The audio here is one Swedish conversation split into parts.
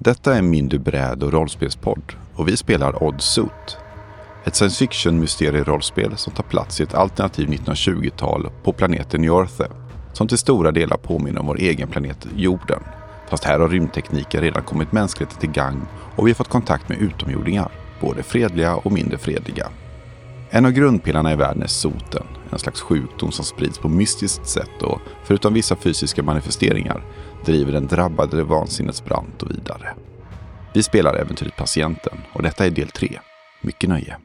Detta är Mindy bräd och rollspelspodd och vi spelar Odd Suit. Ett science fiction mysterie-rollspel som tar plats i ett alternativ 1920-tal på planeten Jorthe, som till stora delar påminner om vår egen planet jorden. Fast här har rymdtekniken redan kommit mänskligheten till gang och vi har fått kontakt med utomjordingar, både fredliga och mindre fredliga. En av grundpelarna i världen är soten, en slags sjukdom som sprids på mystiskt sätt och förutom vissa fysiska manifesteringar driver den drabbade vansinnets brant och vidare. Vi spelar äventyret Patienten och detta är del 3. Mycket nöje.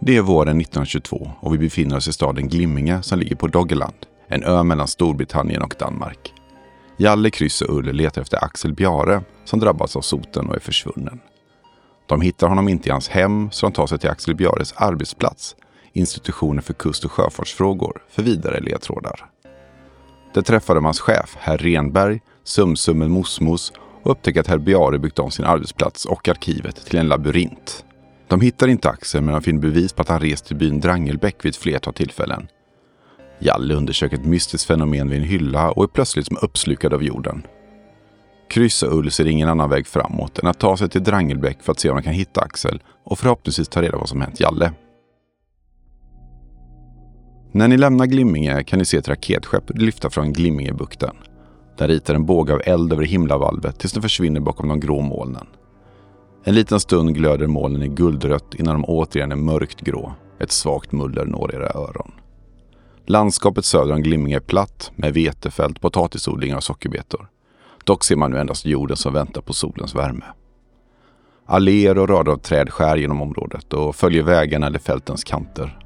Det är våren 1922 och vi befinner oss i staden Glimminge som ligger på Doggerland, en ö mellan Storbritannien och Danmark. Jalle, Kryss och Ulle letar efter Axel Bjare som drabbats av soten och är försvunnen. De hittar honom inte i hans hem så de tar sig till Axel Bjares arbetsplats, institutionen för kust och sjöfartsfrågor, för vidare ledtrådar. Där träffar de hans chef, herr Renberg, Sumsummen Mosmos och upptäcker att herr Biare byggt om sin arbetsplats och arkivet till en labyrint. De hittar inte Axel men de finner bevis på att han rest till byn Drangelbäck vid ett flertal tillfällen. Jalle undersöker ett mystiskt fenomen vid en hylla och är plötsligt som uppslukad av jorden. Kryss och Ull ser ingen annan väg framåt än att ta sig till Drangelbäck för att se om de kan hitta Axel och förhoppningsvis ta reda på vad som hänt Jalle. När ni lämnar Glimminge kan ni se ett raketskepp lyfta från Glimmingebukten. Den ritar en båge av eld över himlavalvet tills den försvinner bakom de grå molnen. En liten stund glöder molnen i guldrött innan de återigen är mörkt grå. Ett svagt muller når era öron. Landskapet söder om Glimminge är platt med vetefält, potatisodlingar och sockerbetor. Dock ser man nu endast jorden som väntar på solens värme. Alléer och rader av träd skär genom området och följer vägarna eller fältens kanter.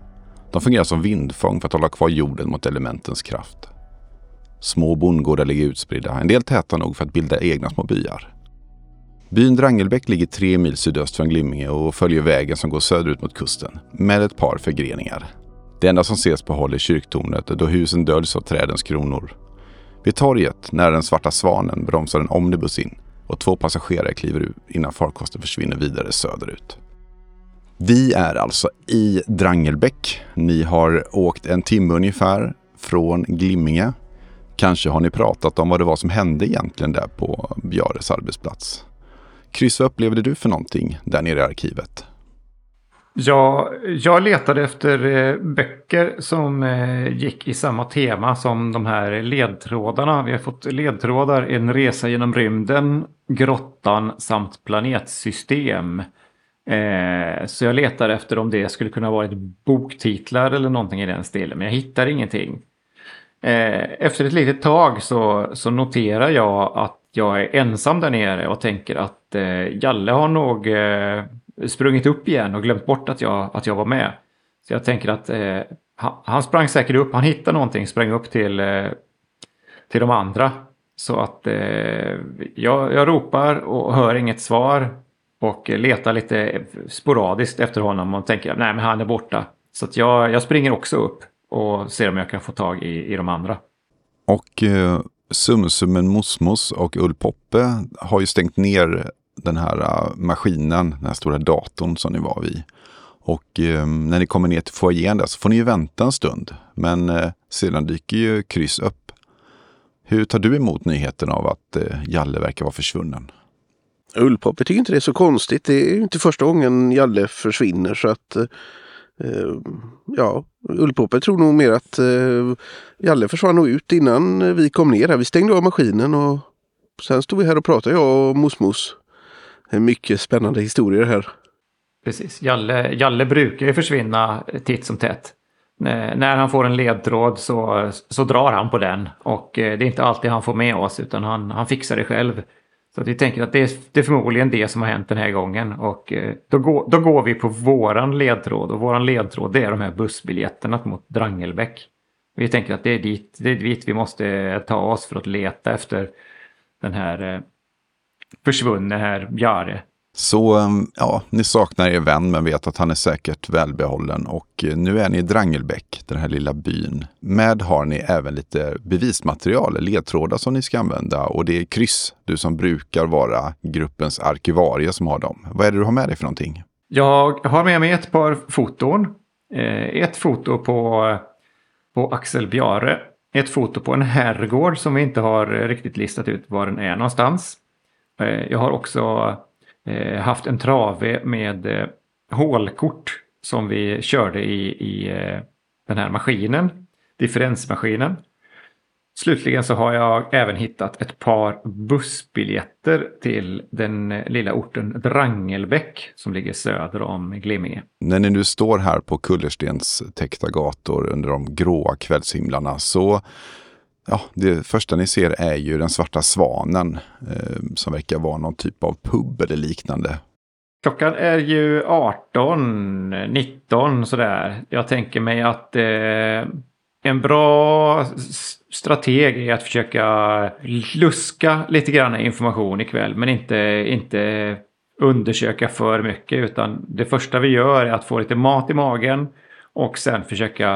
De fungerar som vindfång för att hålla kvar jorden mot elementens kraft. Små bondgårdar ligger utspridda, en del täta nog för att bilda egna små byar. Byn Drangelbäck ligger tre mil sydöst från Glimminge och följer vägen som går söderut mot kusten, med ett par förgreningar. Det enda som ses på håll är kyrktornet då husen döljs av trädens kronor. Vid torget, nära den svarta svanen, bromsar en omnibus in och två passagerare kliver ur innan farkosten försvinner vidare söderut. Vi är alltså i Drangelbäck. Ni har åkt en timme ungefär från Glimminge. Kanske har ni pratat om vad det var som hände egentligen där på Bjares arbetsplats. Kryss, vad upplevde du för någonting där nere i arkivet? Ja, jag letade efter eh, böcker som eh, gick i samma tema som de här ledtrådarna. Vi har fått ledtrådar, en resa genom rymden, grottan samt planetsystem. Eh, så jag letar efter om det skulle kunna vara ett boktitlar eller någonting i den stilen, men jag hittar ingenting. Eh, efter ett litet tag så, så noterar jag att jag är ensam där nere och tänker att eh, Jalle har nog eh, sprungit upp igen och glömt bort att jag, att jag var med. Så jag tänker att eh, han, sprang säkert upp, han hittade någonting, sprang upp till, eh, till de andra. Så att eh, jag, jag ropar och hör inget svar och letar lite sporadiskt efter honom och tänker nej men han är borta. Så att jag, jag springer också upp och ser om jag kan få tag i, i de andra. Och eh, Sumsummen Mosmos och Ullpoppe har ju stängt ner den här uh, maskinen, den här stora datorn som ni var vid. Och eh, när ni kommer ner till foajén där så får ni ju vänta en stund. Men eh, sedan dyker ju kryss upp. Hur tar du emot nyheten av att eh, Jalle verkar vara försvunnen? Ullpopper tycker inte det är så konstigt. Det är ju inte första gången Jalle försvinner så att eh, ja, Ullpopper tror nog mer att eh, Jalle försvann nog ut innan vi kom ner här. Vi stängde av maskinen och sen stod vi här och pratade jag och Mosmos. Mycket spännande historier här. Precis. Jalle, Jalle brukar ju försvinna titt som tätt. När han får en ledtråd så, så drar han på den. Och eh, det är inte alltid han får med oss utan han, han fixar det själv. Så vi tänker att det är, det är förmodligen det som har hänt den här gången. Och eh, då går, då går vi på våran ledtråd. Och våran ledtråd det är de här bussbiljetterna mot Drangelbäck. Vi tänker att det är dit, det är dit vi måste eh, ta oss för att leta efter den här eh, försvunne här Bjare. Så ehm, ja, ni saknar er vän men vet att han är säkert välbehållen och eh, nu är ni i Drangelbäck, den här lilla byn. Med har ni även lite bevismaterial, ledtrådar som ni ska använda och det är kryss, du som brukar vara gruppens arkivarie som har dem. Vad är det du har med dig för någonting? Jag har med mig ett par foton. Eh, ett foto på, på Axel Bjare. Ett foto på en herrgård som vi inte har eh, riktigt listat ut var den är någonstans. Jag har också Eh, haft en trave med eh, hålkort som vi körde i, i eh, den här maskinen, differensmaskinen. Slutligen så har jag även hittat ett par bussbiljetter till den eh, lilla orten Drangelbäck som ligger söder om Glimminge. När ni nu står här på kullerstens täckta gator under de gråa kvällshimlarna så Ja, det första ni ser är ju den svarta svanen eh, som verkar vara någon typ av pub eller liknande. Klockan är ju 18, 19 sådär. Jag tänker mig att eh, en bra strateg är att försöka luska lite grann information ikväll men inte, inte undersöka för mycket utan det första vi gör är att få lite mat i magen och sen försöka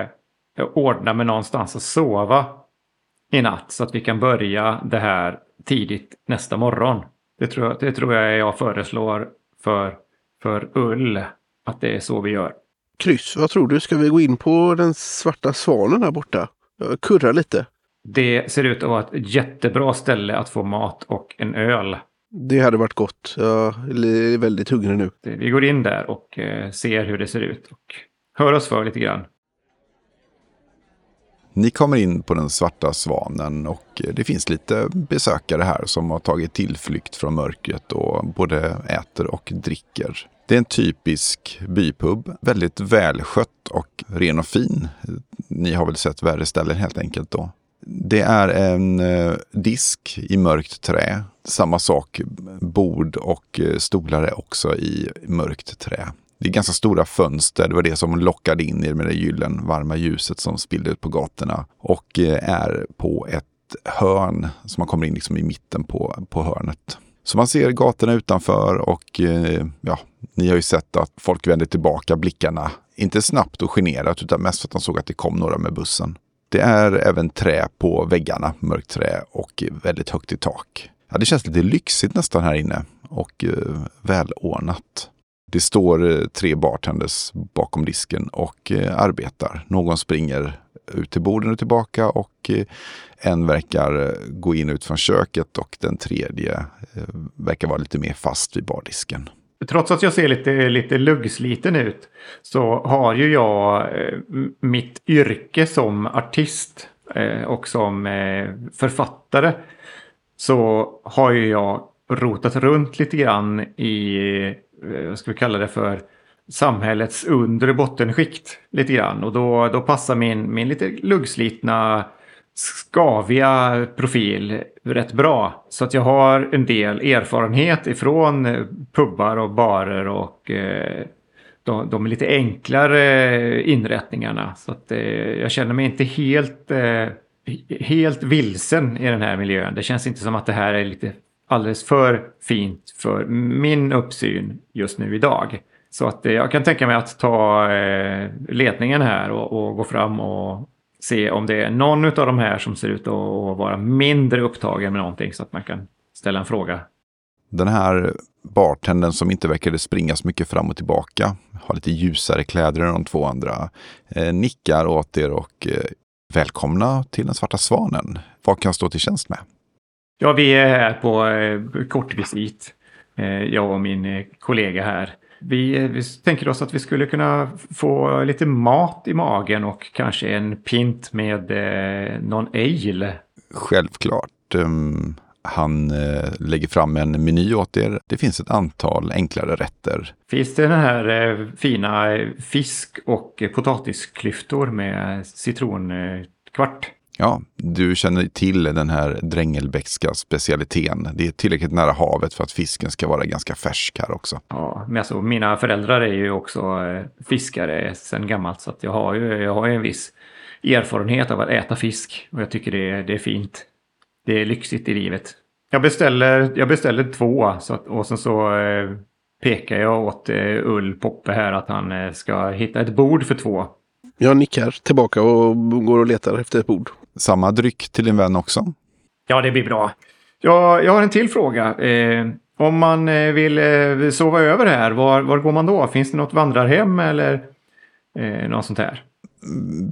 eh, ordna med någonstans att sova i natt så att vi kan börja det här tidigt nästa morgon. Det tror jag, det tror jag jag föreslår för, för Ull att det är så vi gör. Kryss, vad tror du? Ska vi gå in på den svarta svanen här borta? Jag kurrar lite. Det ser ut att vara ett jättebra ställe att få mat och en öl. Det hade varit gott. Jag är väldigt hungrig nu. Vi går in där och eh, ser hur det ser ut och hör oss för lite grann. Ni kommer in på den svarta svanen och det finns lite besökare här som har tagit tillflykt från mörkret och både äter och dricker. Det är en typisk bypub, väldigt välskött och ren och fin. Ni har väl sett värre ställen helt enkelt då. Det är en eh, disk i mörkt trä. Samma sak, bord och eh, stolar är också i mörkt trä. Det är ganska stora fönster. Det var det som lockade in er med det gyllen varma ljuset som spillde ut på gatorna. Och eh, är på ett hörn som man kommer in liksom i mitten på, på hörnet. Så man ser gatorna utanför och eh, ja, ni har ju sett att folk vänder tillbaka blickarna. Inte snabbt och generat utan mest för att de såg att det kom några med bussen. Det är även trä på väggarna, mörkt trä och väldigt högt i tak. Ja, det känns lite lyxigt nästan här inne och eh, välordnat. Det står eh, tre bartenders bakom disken och eh, arbetar. Någon springer ut till borden och tillbaka och eh, en verkar gå in och ut från köket och den tredje verkar vara lite mer fast vid bardisken. Trots att jag ser lite, lite luggsliten ut så har ju jag mitt yrke som artist och som författare så har ju jag rotat runt lite grann i vad ska vi kalla det för, samhällets undre bottenskikt lite grann. Och då, då passar min, min lite luggslitna skaviga profil rätt bra. Så att jag har en del erfarenhet ifrån eh, pubbar och barer och eh, de, de lite enklare eh, inrättningarna. Så att eh, jag känner mig inte helt, eh, helt vilsen i den här miljön. Det känns inte som att det här är lite alldeles för fint för min uppsyn just nu idag. Så att eh, jag kan tänka mig att ta eh, ledningen här och, och gå fram och se om det är någon av de här som ser ut att vara mindre upptagen med någonting så att man kan ställa en fråga. Den här bartendern som inte verkade springa så mycket fram och tillbaka, har lite ljusare kläder än de två andra, eh, nickar åt er och välkomna till den svarta svanen. Vad kan jag stå till tjänst med? Ja, vi är här på eh, kortvisit. Eh, jag och min eh, kollega här. Vi, vi, tänker oss att vi skulle kunna få lite mat i magen och kanske en pint med eh, någon ale. Självklart. Um, han lägger fram en meny åt er. Det finns ett antal enklare rätter. Finns det den här fina fisk och potatisklyftor med citronkvart? Ja, du känner till den här drängelbäckska specialiteten. Det är tillräckligt nära havet för att fisken ska vara ganska färsk här också. Ja, men alltså, mina föräldrar är ju också eh, fiskare sedan gammalt så att jag har ju jag har en viss erfarenhet av att äta fisk och jag tycker det är, det är fint. Det är lyxigt i livet. Jag beställer, jag beställer två så att, och sen så eh, pekar jag åt eh, Ull Poppe här att han eh, ska hitta ett bord för två. Jag nickar tillbaka och går och letar efter ett bord. Samma dryck till din vän också? Ja, det blir bra. Jag, jag har en till fråga. Eh, om man eh, vill eh, sova över här, var, var går man då? Finns det något vandrarhem eller eh, något sånt här?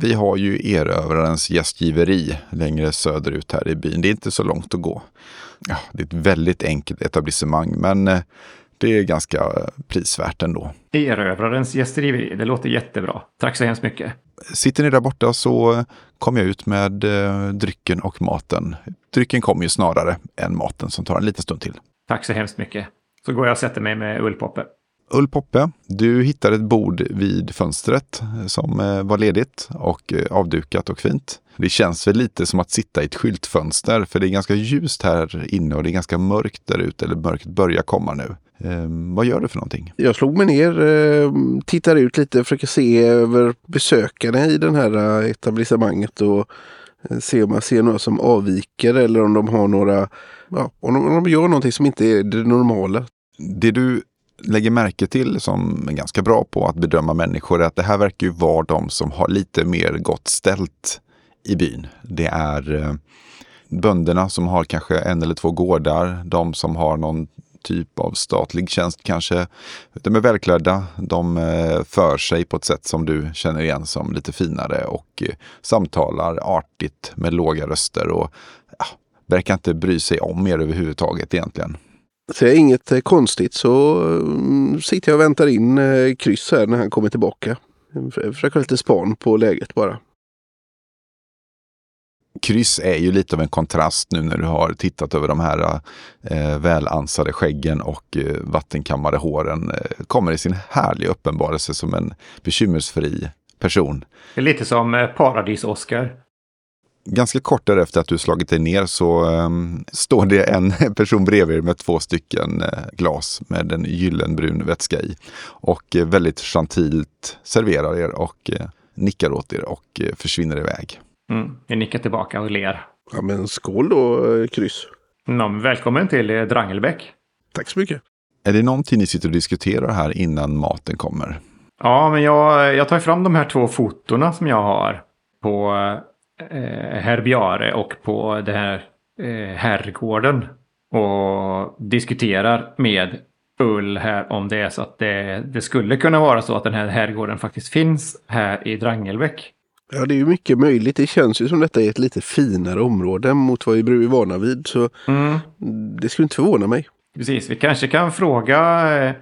Vi har ju erövrarens gästgiveri längre söderut här i byn. Det är inte så långt att gå. Ja, det är ett väldigt enkelt etablissemang, men eh, det är ganska prisvärt ändå. Erövrarens gästgiveri, det låter jättebra. Tack så hemskt mycket. Sitter ni där borta så kom jag ut med eh, drycken och maten. Drycken kommer ju snarare än maten som tar en liten stund till. Tack så hemskt mycket. Så går jag och sätter mig med Ullpoppe. Ullpoppe, du hittar ett bord vid fönstret som eh, var ledigt och eh, avdukat och fint. Det känns väl lite som att sitta i ett skyltfönster för det är ganska ljust här inne och det är ganska mörkt där ute, eller mörkret börjar komma nu. Ehm, vad gör du för någonting? Jag slog mig ner, eh, tittar ut lite, försöker se över besökarna i det här eh, etablissemanget och eh, se om jag ser några som avviker eller om de har några, ja, om de, om de gör någonting som inte är det normala. Det du lägger märke till som är ganska bra på att bedöma människor är att det här verkar ju vara de som har lite mer gott ställt i byn. Det är eh, bönderna som har kanske en eller två gårdar, de som har någon typ av statlig tjänst kanske. De är välklädda, de eh, för sig på ett sätt som du känner igen som lite finare och eh, samtalar artigt med låga röster och ja, verkar inte bry sig om er överhuvudtaget egentligen. Ser jag inget eh, konstigt så mm, sitter jag och väntar in kryss här när han kommer tillbaka. Försöker ha lite span på läget bara. Kryss är ju lite av en kontrast nu när du har tittat över de här eh, välansade skäggen och eh, vattenkammade håren. Eh, kommer i sin härliga uppenbarelse som en bekymmersfri person. Det är lite som eh, Paradis-Oscar. Ganska kort därefter att du slagit dig ner så um, står det en person bredvid er med två stycken uh, glas med en gyllenbrun vätska i. Och uh, väldigt gentilt serverar er och uh, nickar åt er och försvinner iväg. Mm, jag nickar tillbaka och ler. Ja men skål då, kryss. Ja, välkommen till Drangelbäck. Tack så mycket. Är det någonting ni sitter och diskuterar här innan maten kommer? Ja, men jag, jag tar fram de här två fotona som jag har på eh, Herbiare och på den här eh, herrgården. Och diskuterar med Ull här om det är så att det, det skulle kunna vara så att den här herrgården faktiskt finns här i Drangelbäck. Ja, det är ju mycket möjligt. Det känns ju som detta är ett lite finare område mot vad vi är vana vid. Så mm. det skulle inte förvåna mig. Precis, vi kanske kan fråga eh,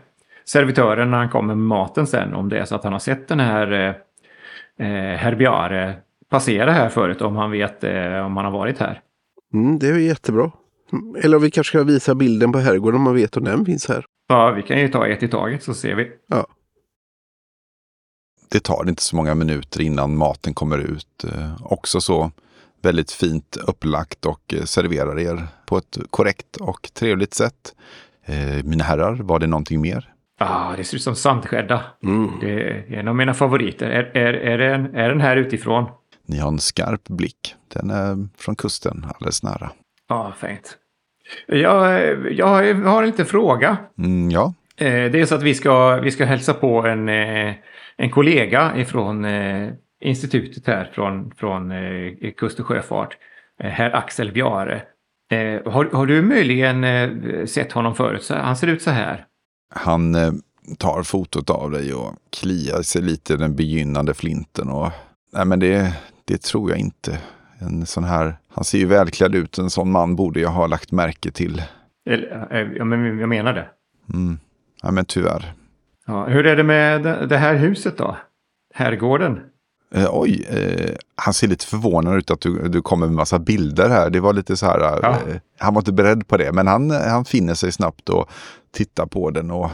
servitören när han kommer med maten sen om det är så att han har sett den här eh, eh Herbiare passera här förut om han vet eh, om han har varit här. Mm, det är jättebra. Eller om vi kanske ska visa bilden på herrgården om man vet om den finns här. Ja, vi kan ju ta ett i taget så ser vi. Ja. Det tar inte så många minuter innan maten kommer ut. Eh, också så väldigt fint upplagt och eh, serverar er på ett korrekt och trevligt sätt. Eh, mina herrar, var det någonting mer? Ja, ah, det ser ut som sandskädda. Mm. Det är en av mina favoriter. Är, är, är, den, är den här utifrån? Ni har en skarp blick. Den är från kusten, alldeles nära. Ja, fint. Jag, jag har en liten fråga. Mm, ja. Eh, det är så att vi ska, vi ska hälsa på en, eh, en kollega ifrån eh, institutet här från, från Kust och sjöfart. Herr Axel Bjare. Har, har du möjligen sett honom förut? Han ser ut så här. Han tar fotot av dig och kliar sig lite i den begynnande flinten. Och, nej men det, det tror jag inte. En sån här, han ser ju välklädd ut, en sån man borde jag ha lagt märke till. Ja, men jag menar det. Mm. Ja, men tyvärr. Ja, hur är det med det här huset då? Herrgården? Eh, oj, eh, han ser lite förvånad ut att du, du kommer med massa bilder här. Det var lite så här, ja. eh, han var inte beredd på det. Men han, han finner sig snabbt och tittar på den och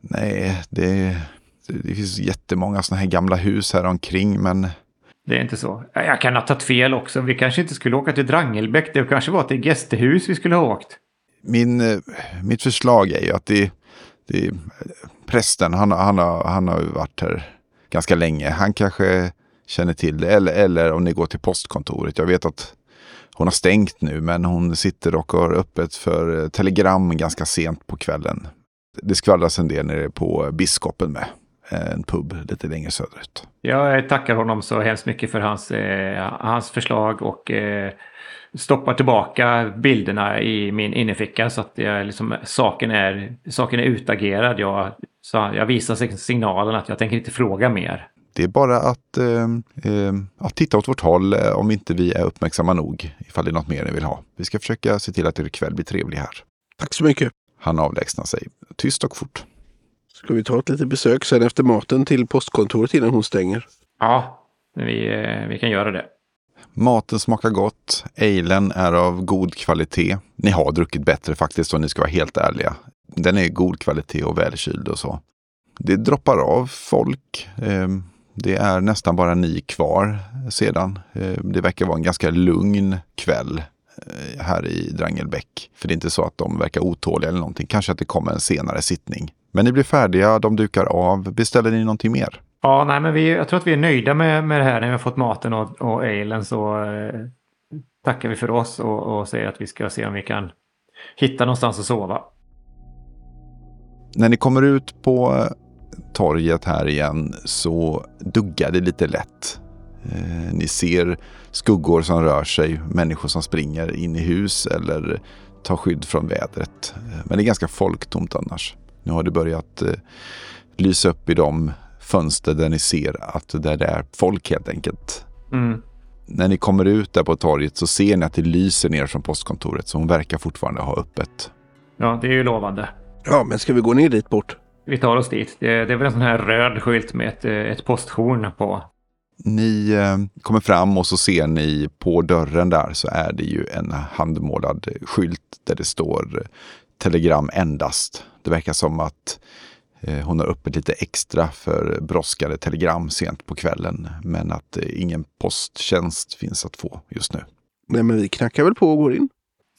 nej, det, det finns jättemånga sådana här gamla hus här omkring men det är inte så. Jag kan ha tagit fel också. Vi kanske inte skulle åka till Drangelbäck. Det kanske var till Gästehus vi skulle ha åkt. Min, eh, mitt förslag är ju att det, det eh, prästen, han, han, har, han har varit här ganska länge. Han kanske känner till det. Eller, eller om ni går till postkontoret. Jag vet att hon har stängt nu men hon sitter och har öppet för eh, telegram ganska sent på kvällen. Det skvallras en del nere på biskopen med eh, en pub lite längre söderut. Jag tackar honom så hemskt mycket för hans, eh, hans förslag och eh, stoppar tillbaka bilderna i min innerficka så att jag, liksom, saken, är, saken är utagerad. Jag, så jag visar signalen att jag tänker inte fråga mer. Det är bara att eh, eh, att titta åt vårt håll eh, om inte vi är uppmärksamma nog, ifall det är något mer ni vill ha. Vi ska försöka se till att er kväll blir trevlig här. Tack så mycket. Han avlägsnar sig, tyst och fort. Ska vi ta ett litet besök sen efter maten till postkontoret innan hon stänger? Ja, vi, eh, vi kan göra det. Maten smakar gott, alen är av god kvalitet. Ni har druckit bättre faktiskt om ni ska vara helt ärliga. Den är god kvalitet och välkyld och så. Det droppar av folk. Ehm, det är nästan bara ni kvar sedan. Ehm, det verkar vara en ganska lugn kväll eh, här i Drangelbäck. För det är inte så att de verkar otåliga eller någonting. Kanske att det kommer en senare sittning. Men ni blir färdiga, de dukar av. Beställer ni någonting mer? Ja, nej, men vi, jag tror att vi är nöjda med, med det här när vi har fått maten och, och alen så eh, tackar vi för oss och, och säger att vi ska se om vi kan hitta någonstans att sova. När ni kommer ut på eh, torget här igen så duggar det lite lätt. Eh, ni ser skuggor som rör sig, människor som springer in i hus eller tar skydd från vädret. Eh, men det är ganska folktomt annars. Nu har det börjat eh, lysa upp i de fönster där ni ser att där det är folk helt enkelt. Mm. När ni kommer ut där på torget så ser ni att det lyser ner från postkontoret så hon verkar fortfarande ha öppet. Ja, det är ju lovande. Ja, men ska vi gå ner dit bort? Vi tar oss dit. Det, det är väl en sån här röd skylt med ett, ett posthorn på. Ni eh, kommer fram och så ser ni på dörren där så är det ju en handmålad skylt där det står eh, telegram endast. Det verkar som att hon har öppet lite extra för brådskande telegram sent på kvällen. Men att eh, ingen posttjänst finns att få just nu. Nej, men vi knackar väl på och går in.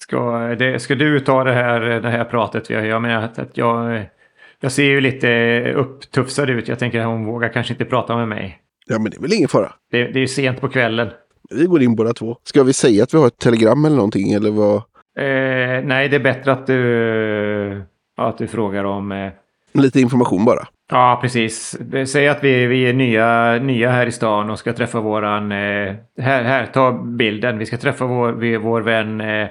Ska, det, ska du ta det här, det här pratet? Jag, jag menar att, att jag, jag ser ju lite upptufsad ut. Jag tänker att hon vågar kanske inte prata med mig. Ja, men det är väl ingen fara. Det, det är ju sent på kvällen. Vi går in båda två. Ska vi säga att vi har ett telegram eller någonting eller vad? Eh, nej, det är bättre att du, att du frågar om... Eh, Lite information bara. ja, precis. Säg att vi, vi är nya, nya här i stan och ska träffa våran... Eh, här, här, ta bilden. Vi ska träffa vår, vi- vår vän eh,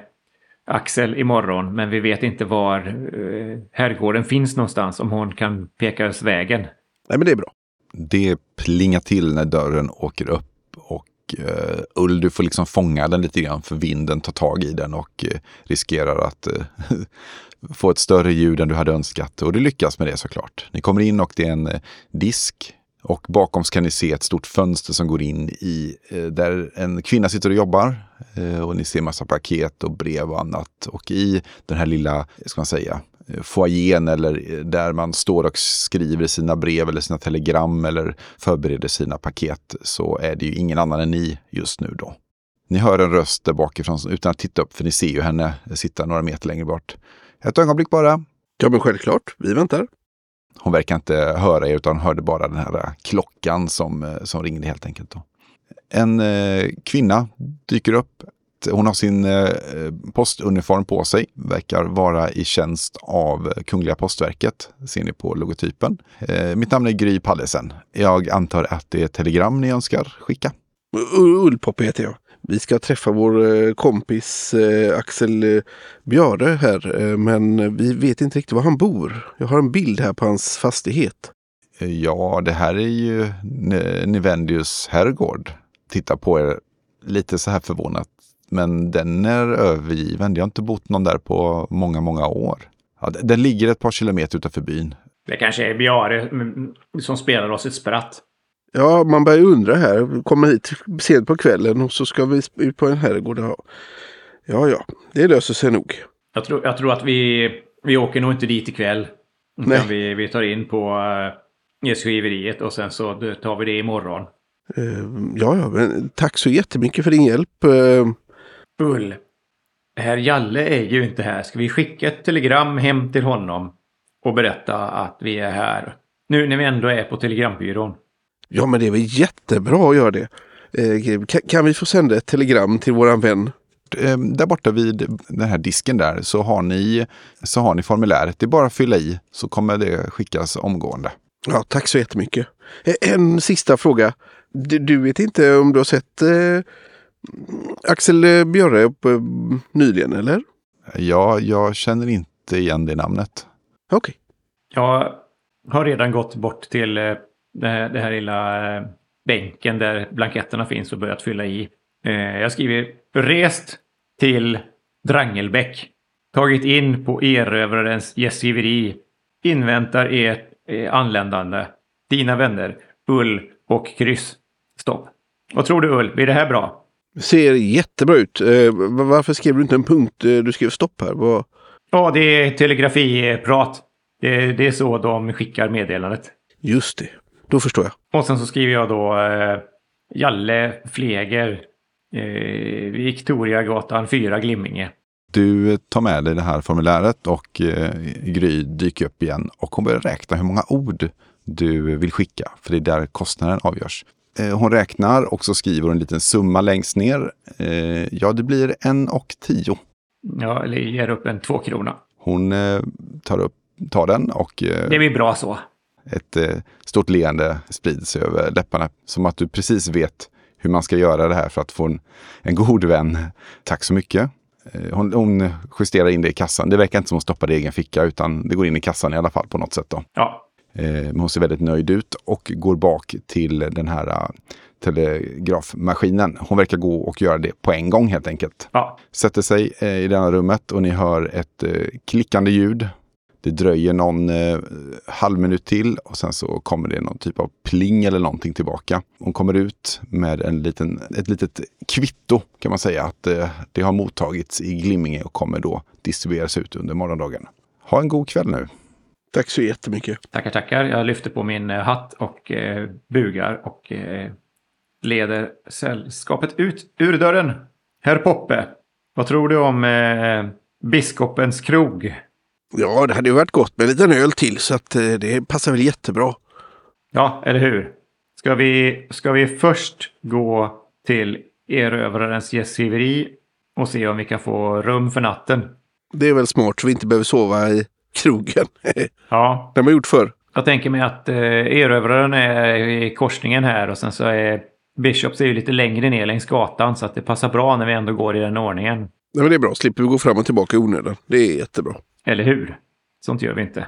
Axel imorgon. Men vi vet inte var eh, herrgården finns någonstans. Om hon kan peka oss vägen. Nej, men det är bra. Det plingar till när dörren åker upp och uh, Ull, du får liksom fånga den lite grann för vinden tar tag i den och eh, riskerar att eh, få ett större ljud än du hade önskat. Och du lyckas med det såklart. Ni kommer in och det är en eh, disk och bakom så kan ni se ett stort fönster som går in i eh, där en kvinna sitter och jobbar. Eh, och ni ser massa paket och brev och annat. Och i den här lilla, ska man säga, foajén eller där man står och skriver sina brev eller sina telegram eller förbereder sina paket så är det ju ingen annan än ni just nu då. Ni hör en röst där bakifrån utan att titta upp för ni ser ju henne sitta några meter längre bort. Ett ögonblick bara. Ja, men självklart. Vi väntar. Hon verkar inte höra er utan hörde bara den här klockan som, eh, som ringde helt enkelt. Då. En eh, kvinna dyker upp. Hon har sin eh, postuniform på sig. Verkar vara i tjänst av Kungliga Postverket. Ser ni på logotypen. Eh, mitt namn är Gry Pallesen. Jag antar att det är telegram ni önskar skicka. Ullpoppe heter jag. Vi ska träffa vår eh, kompis eh, Axel eh, Björe här. Men vi vet inte riktigt var han bor. Jag har en bild här på hans fastighet. Ja, det här är ju Nivendius herrgård. Titta på er lite så här förvånat. Men den är övergiven. Jag har inte bott någon där på många, många år. Ja, den ligger ett par kilometer utanför byn. Det kanske är Bjare mm, som spelar oss ett spratt. Ja, man börjar ju undra här. Kommer hit sent på kvällen och så ska vi ut på en herrgård. Ja, ja, ja. det löser sig nog. Jag tror, jag tror att vi, vi åker nog inte dit ikväll. Nej. Vi, vi tar in på uh, skriveriet och sen så tar vi det imorgon. Eh, ja, ja, men tack så jättemycket för din hjälp. Eh, Ull. Herr Jalle är ju inte här. Ska vi skicka ett telegram hem till honom och berätta att vi är här? Nu när vi ändå är på telegrambyrån. Ja, men det är väl jättebra att göra det. Eh, kan, kan vi få sända ett telegram till våran vän? Eh, Där borta vid den här disken där så har ni, så har ni formuläret. Det är bara att fylla i så kommer det skickas omgående. Ja, tack så jättemycket. Eh, En sista fråga. Du, du vet inte om du har sett eh, Axel eh, Björre eh, nyligen, eller? Ja, jag känner inte igen det namnet. Okej. Jag har redan gått bort till, det, det här lilla eh, bänken där blanketterna finns och börjat fylla i. Eh, jag skriver rest till Drangelbäck. Tagit in på erövrarens gästgiveri. Inväntar ert eh, anländande. Dina vänner Ull och kryss. Stopp. Vad tror du Ull? Blir det här bra? Ser jättebra ut. Varför skrev du inte en punkt? Du skrev stopp här. Vad... Ja, det är telegrafiprat. Det, det är så de skickar meddelandet. Just det. Då förstår jag. Och sen så skriver jag då eh, Jalle Fleger. Eh, Victoriagatan 4 Glimminge. Du tar med dig det här formuläret och eh, Gry dyker upp igen och hon börjar räkna hur många ord du vill skicka. För det är där kostnaden avgörs. Eh, hon räknar och så skriver hon en liten summa längst ner. Eh, ja, det blir en och tio. Ja, eller ger upp en två krona. Hon eh, tar, upp, tar den och eh, Det blir bra så. Ett eh, stort leende sprider sig över läpparna. Som att du precis vet hur man ska göra det här för att få en, en god vän. Tack så mycket. Eh, Hon, hon justerar in det i kassan. Det verkar inte som hon stoppar det i egen ficka utan det går in i kassan i alla fall på något sätt. Då. Ja, Eh, Men hon ser väldigt nöjd ut och går bak till den här telegrafmaskinen. Hon verkar gå och göra det på en gång helt enkelt. ja. Sätter sig i det här rummet och ni hör ett klickande ljud. Det dröjer någon eh, halv minut till och sen så kommer det någon typ av pling eller någonting tillbaka. Hon kommer ut med en liten, ett litet kvitto kan man säga att eh, det har mottagits i Glimminge och kommer då distribueras ut under morgondagen. Ha en god kväll nu. Tack så jättemycket. Tackar, tackar. Jag lyfter på min eh, hatt och eh, bugar och eh, leder sällskapet ut ur dörren. Herr Poppe, vad tror du om eh, biskopens krog? Ja, det hade ju varit gott med en liten öl till så att eh, det passar väl jättebra. Ja, eller hur? Ska vi, ska vi först gå till erövrarens gästgiveri och se om vi kan få rum för natten? Det är väl smart så vi inte behöver sova i krogen. det Ja, har man gjort förr. jag tänker mig att eh, erövraren är i korsningen här och sen så är Bishops är ju lite längre ner längs gatan så att det passar bra när vi ändå går i den ordningen. Nej, men det är bra, slipper vi gå fram och tillbaka i onödan. Det är jättebra. Eller hur? Sånt gör vi inte.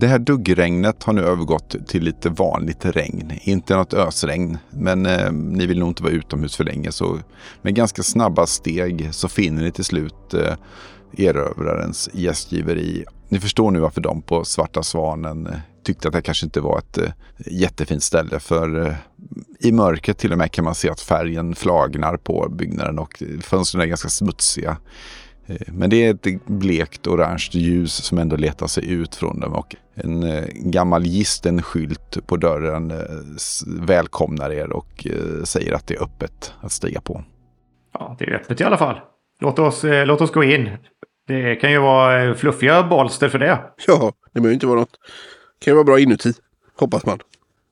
Det här duggregnet har nu övergått till lite vanligt regn. Inte något ösregn, men eh, ni vill nog inte vara utomhus för länge. Så med ganska snabba steg så finner ni till slut eh, erövrarens gästgiveri. Ni förstår nu varför de på Svarta Svanen eh, tyckte att det kanske inte var ett eh, jättefint ställe. För eh, i mörkret till och med kan man se att färgen flagnar på byggnaden och fönstren är ganska smutsiga. Eh, Men det är ett blekt orange ljus som ändå letar sig ut från dem och en eh, gammal gisten skylt på dörren eh, välkomnar er och säger att det är öppet att stiga på. Ja, det är öppet i alla fall. Låt oss, låt oss gå in. Det kan ju vara fluffiga bolster för det. Ja, det behöver inte vara något. kan ju vara bra inuti. Hoppas man.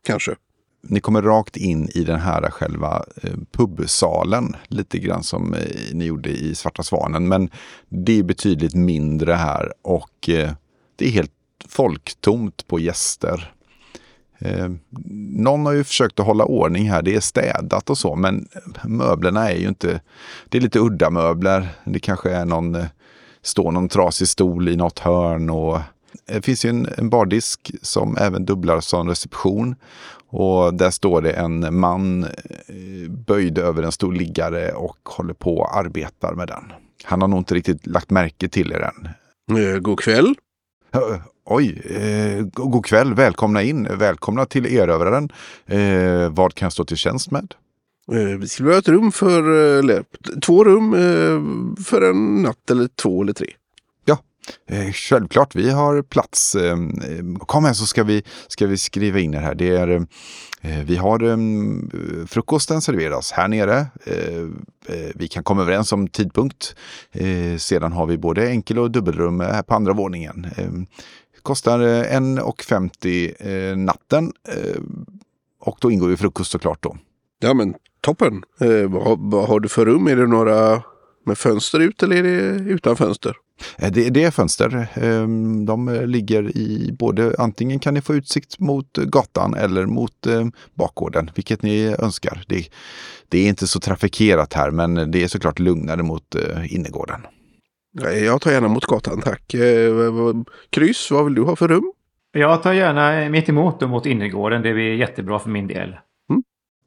Kanske. Ni kommer rakt in i den här själva eh, pubsalen, lite grann som eh, ni gjorde i Svarta Svanen. Men det är betydligt mindre här och eh, det är helt folktomt på gäster. Någon har ju försökt att hålla ordning här. Det är städat och så, men möblerna är ju inte... Det är lite udda möbler. Det kanske är någon, står någon trasig stol i något hörn och det finns ju en, en bardisk som även dubblar som reception. Och där står det en man eh, böjd över en stor liggare och håller på och arbetar med den. Han har nog inte riktigt lagt märke till er än. Eh, god kväll. Oj, eh, go- god kväll, välkomna in, välkomna till erövraren. Eh, vad kan jag stå till tjänst med? Eh, vi skulle behöva ett rum för, eh, eller två rum för en natt eller två eller tre. Eh, självklart, vi har plats. Eh, kom här så ska vi, ska vi skriva in er här. Det är, eh, vi har frukosten serveras här nere. Vi kan komma överens om tidpunkt. Sedan har vi både enkel och dubbelrum här på andra våningen. Kostar 1,50 natten. Och då ingår ju frukost såklart då. Ja men toppen. Vad, vad har du för rum? Är det några med fönster ut eller är det utan fönster? Eh, Det, det är fönster. Ehm, De ligger i både, antingen kan ni få utsikt mot gatan eller mot eh, bakgården, vilket ni önskar. Det, det är inte så trafikerat här, men det är såklart lugnare mot eh, innergården. Nej, jag tar gärna mot gatan tack. Eh, kryss, vad vill du ha för rum? Jag tar gärna mitt emot och mot innergården. Det blir jättebra för min del.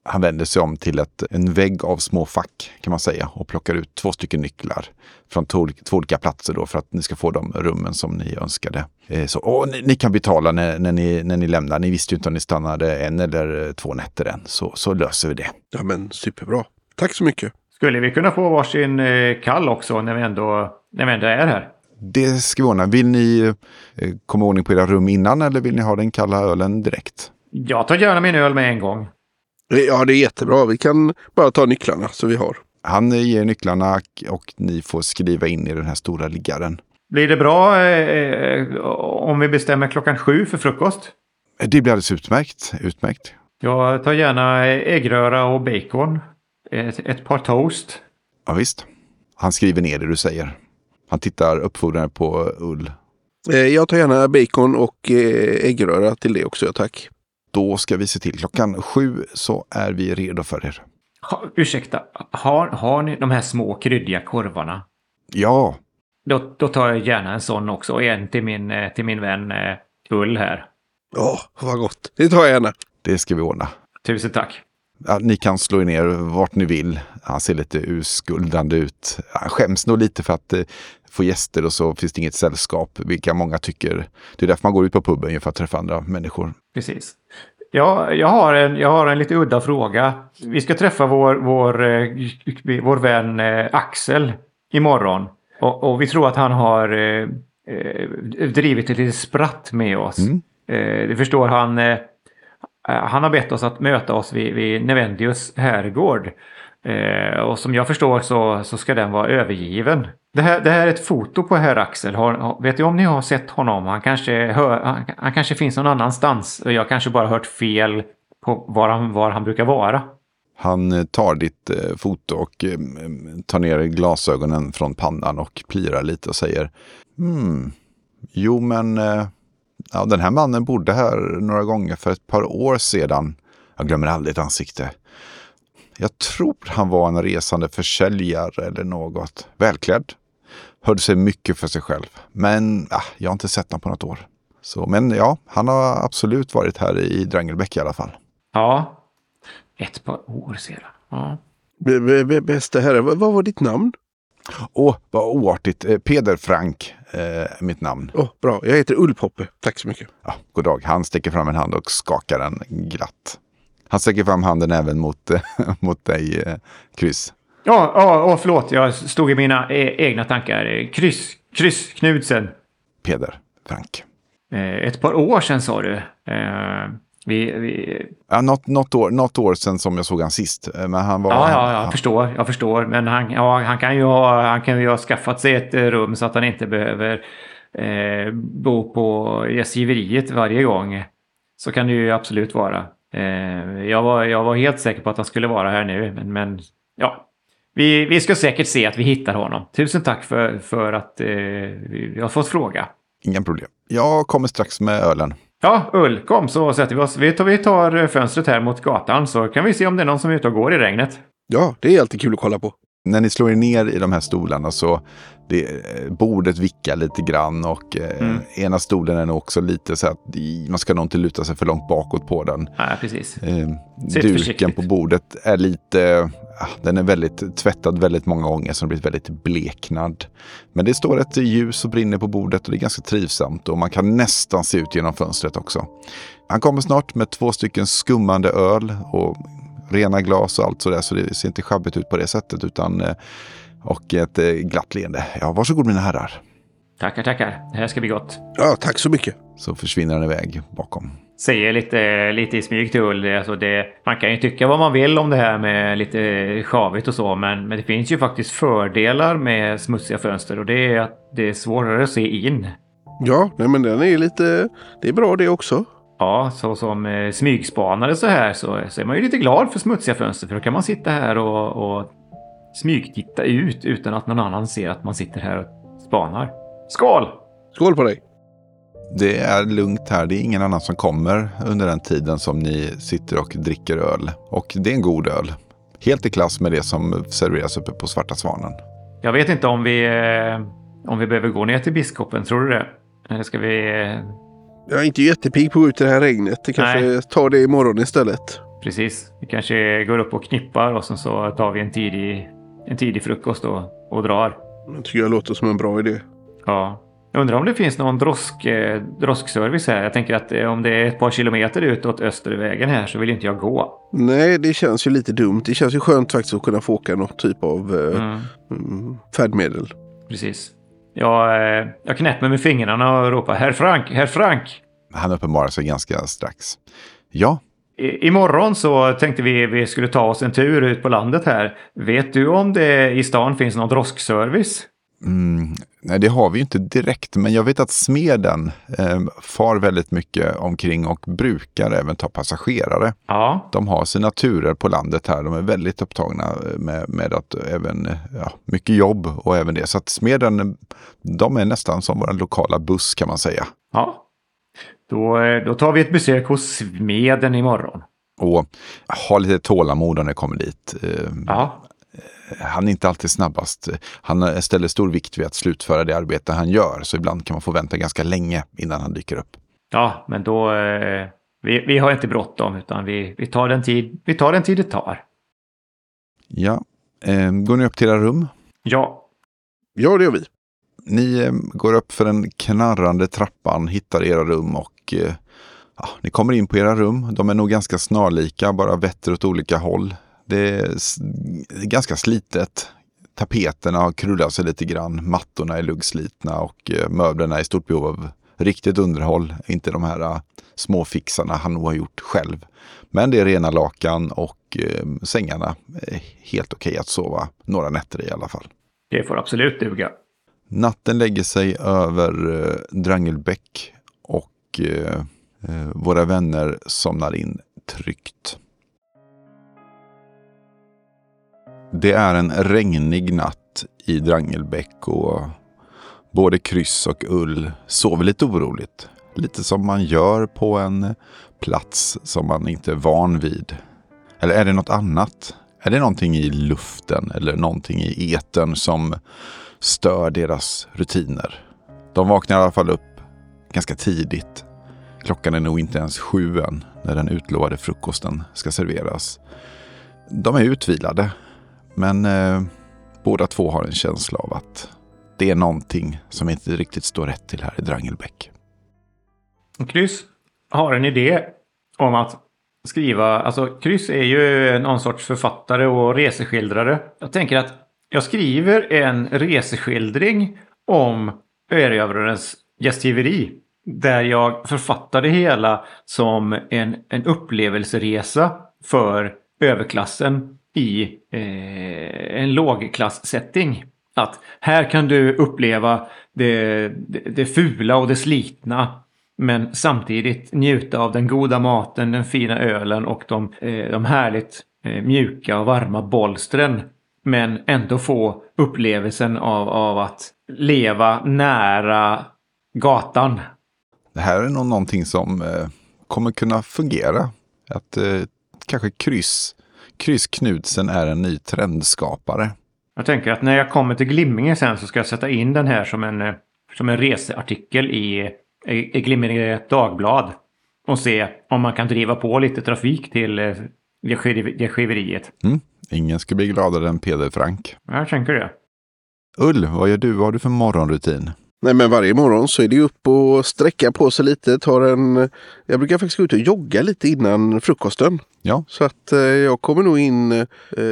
Han vänder sig om till ett, en vägg av små fack kan man säga och plockar ut två stycken nycklar från två, två olika platser då för att ni ska få de rummen som ni önskade. Eh, så, åh, ni, ni, kan betala när, när, ni, när ni lämnar. Ni visste ju inte om ni stannade en eller två nätter än. Så, så löser vi det. Ja men superbra. Tack så mycket. Skulle vi kunna få varsin eh, kall också när vi ändå, när vi ändå är här? Det ska vi ordna. Vill ni eh, komma ordning på era rum innan eller vill ni ha den kalla ölen direkt? Jag tar gärna min öl med en gång. Ja det är jättebra. Vi kan bara ta nycklarna så vi har. Han ger nycklarna och ni får skriva in i den här stora liggaren. Blir det bra eh, om vi bestämmer klockan sju för frukost? Det blir alldeles utmärkt. utmärkt. Jag tar gärna äggröra och bacon. Ett, ett par toast. Ja, visst. Han skriver ner det du säger. Han tittar uppfordrande på Ull. Eh, jag tar gärna bacon och eh, äggröra till det också, tack. Då ska vi se till klockan sju så är vi redo för er. Ha, ursäkta, har, har ni de här små kryddiga korvarna? Ja. Då, då tar jag gärna en sån också. Och en till min, eh, till min vän eh, Ull här. Ja, vad gott. Det tar jag gärna. Det ska vi ordna. Tusen tack. Ja, ni kan slå er ner vart ni vill. Han ser lite urskuldande ut. Han skäms nog lite för att eh, få gäster och så finns det inget sällskap, vilka många tycker. Det är därför man går ut på puben, för att träffa andra människor. Precis. Ja, jag, har en, jag har en lite udda fråga. Vi ska träffa vår, vår, eh, vår vän eh, Axel imorgon. Och, och vi tror att han har drivit ett litet spratt med oss. Mm. Du förstår, han, Eh, han har bett oss att möta oss vid, vid Nevendius herrgård. Eh, och som jag förstår så, så ska den vara övergiven. Det här, det här är ett foto på herr Axel. Har, vet du om ni har sett honom? Han kanske, hör, han, han, kanske finns någon annanstans. Och jag kanske bara hört fel på var han, var han brukar vara. Han eh, tar ditt eh, foto och eh, tar ner glasögonen från pannan och plirar lite och säger Hmm, jo men eh, ja, den här mannen bodde här några gånger för ett par år sedan. Jag glömmer aldrig ett ansikte. Jag tror han var en resande försäljare eller något. Välklädd. Hörde sig mycket för sig själv. Men ah, jag har inte sett honom på något år. Så, men ja, han har absolut varit här i Drangelbäck i alla fall. Ja, ett par år sedan. Ja. Bästa herre, vad var ditt namn? Åh, oh, vad oartigt. Eh, Peder Frank eh, mitt namn. Oh, bra, jag heter Ullpoppe. Tack så mycket. Ja, god dag. Han sträcker fram en hand och skakar den glatt. Han sträcker fram handen även mot, mot dig, eh, Kryss. Ja, ja, förlåt. Jag stod i mina e egna tankar. Kryss, Kryss Knudsen. Peder Frank. Eh, ett par år sedan sa du. Eh, vi, vi... Ja, något, något, år, något år sedan som jag såg han sist. Men han var... Ja, ja, jag han... förstår. Jag förstår. Men han, ja, han, kan ju ha, han kan ju ha skaffat sig ett rum så att han inte behöver eh, bo på gästgiveriet varje gång. Så kan det ju absolut vara. Eh, jag, var, jag var helt säker på att han skulle vara här nu, men, men ja. Vi, vi ska säkert se att vi hittar honom. Tusen tack för, för att eh, vi har fått fråga. Inga problem. Jag kommer strax med ölen. Ja, Ull, kom så sätter vi oss. Vi tar, vi tar eh, fönstret här mot gatan så kan vi se om det är någon som är ute och går i regnet. Ja, det är alltid kul att kolla på. När ni slår er ner i de här stolarna så det, bordet vickar lite grann och eh, mm. ena stolen är nog också lite så att man ska nog inte luta sig för långt bakåt på den. Ja, precis. Eh, duken på bordet är lite, den är väldigt tvättad väldigt många gånger så den blivit väldigt bleknad. Men det står ett ljus och brinner på bordet och det är ganska trivsamt och man kan nästan se ut genom fönstret också. Han kommer snart med två stycken skummande öl och rena glas och allt sådär så det ser inte sjabbigt ut på det sättet utan eh, och ett eh, glatt leende. Ja, varsågod mina herrar. Tackar, tackar. Det här ska bli gott. Ja, tack så mycket. Så försvinner han iväg bakom. Säger lite, lite i smyg till Ull. Alltså det, man kan ju tycka vad man vill om det här med lite sjavigt och så. Men, men det finns ju faktiskt fördelar med smutsiga fönster. Och det är att det är svårare att se in. Ja, nej, men den är lite... Det är bra det också. Ja, så som eh, smygspanare så här så, så är man ju lite glad för smutsiga fönster. För då kan man sitta här och, och smygtitta ut utan att någon annan ser att man sitter här och spanar. Skål! Skål på dig! Det är lugnt här. Det är ingen annan som kommer under den tiden som ni sitter och dricker öl. Och det är en god öl. Helt i klass med det som serveras uppe på Svarta Svanen. Jag vet inte om vi, eh, om vi behöver gå ner till biskopen. Tror du det? Eller ska vi... Jag är inte jättepigg på att gå ut i det här regnet. Det kanske Nej. tar det imorgon istället. Precis. Vi kanske går upp och knippar och sen så tar vi en tidig, en tidig frukost och, och drar. Det tycker jag låter som en bra idé. Ja. Jag undrar om det finns någon drosk, eh, droskservice här. Jag tänker att eh, om det är ett par kilometer utåt östervägen här så vill inte jag gå. Nej, det känns ju lite dumt. Det känns ju skönt faktiskt att kunna få åka något typ av eh, Mm, mm, färdmedel. precis. Jag, eh, jag knäpper med fingrarna och ropar Herr Frank, Herr Frank! Han uppenbarar sig ganska strax. Ja, I, imorgon så tänkte vi vi skulle ta oss en tur ut på landet här. Vet du om det i stan finns någon droskservice? Mm, nej, det har vi ju inte direkt, men jag vet att smeden eh, far väldigt mycket omkring och brukar även ta passagerare. Ja, De har sina turer på landet här. De är väldigt upptagna med, med att även, ja, mycket jobb och även det. Så att smeden, de är nästan som vår lokala buss kan man säga. ja. Då, eh, då tar vi ett besök hos smeden imorgon. Och ha lite tålamod när det kommer dit. Eh, Han är inte alltid snabbast. Han ställer stor vikt vid att slutföra det arbete han gör. Så ibland kan man få vänta ganska länge innan han dyker upp. ja men då... Eh, vi, vi har inte bråttom utan vi, vi, tar den tid, vi tar den tid det tar. Ja, eh, går ni upp till era rum? Ja, Ja, det gör vi. Ni eh, går upp för den knarrande trappan, hittar era rum och eh, ja, ni kommer in på era rum. De är nog ganska snarlika, bara vetter åt olika håll. Det är ganska slitet. Tapeterna har krullat sig lite grann, mattorna är luggslitna och eh, möblerna är i stort behov av riktigt underhåll. Inte de här eh, småfixarna han nog har gjort själv. Men det är rena lakan och eh, sängarna är helt okej att sova några nätter i alla fall. det får absolut duga. Natten lägger sig över eh, Drangelbäck och eh, våra vänner somnar in tryggt. Det är en regnig natt i Drangelbäck och både Kryss och Ull sover lite oroligt. Lite som man gör på en plats som man inte är van vid. Eller är det något annat? Är det någonting i luften eller någonting i etern som stör deras rutiner. De vaknar i alla fall upp ganska tidigt. Klockan är nog inte ens sju än när den utlovade frukosten ska serveras. De är utvilade, men eh, båda två har en känsla av att det är någonting som inte riktigt står rätt till här i Drangelbäck. Kryss har en idé om att skriva, alltså Kryss är ju någon sorts författare och reseskildrare. Jag tänker att jag skriver en reseskildring om erövrarens gästgiveri. Där jag författar det hela som en, en upplevelseresa för överklassen i eh, en lågklasssetting. Att här kan du uppleva det, det, det fula och det slitna. Men samtidigt njuta av den goda maten, den fina ölen och de, eh, de härligt eh, mjuka och varma bolstren. Men ändå få upplevelsen av, av att leva nära gatan. Det här är nog någonting som eh, kommer kunna fungera. Att eh, kanske kryss, kryss Knudsen är en ny trendskapare. Jag tänker att när jag kommer till Glimminge sen så ska jag sätta in den här som en, eh, som en researtikel i, i, i Glimminge Dagblad. Och se om man kan driva på lite trafik till eh, gästgiv- gästgiveriet. Mm. Ingen skulle bli gladare än Peder Frank. Jag tänker det. Ull, vad gör du? Vad har du för morgonrutin? Nej men varje morgon så är det upp och sträcka på sig lite. Tar en, jag brukar faktiskt gå ut och jogga lite innan frukosten. Ja. Så att eh, jag kommer nog in eh,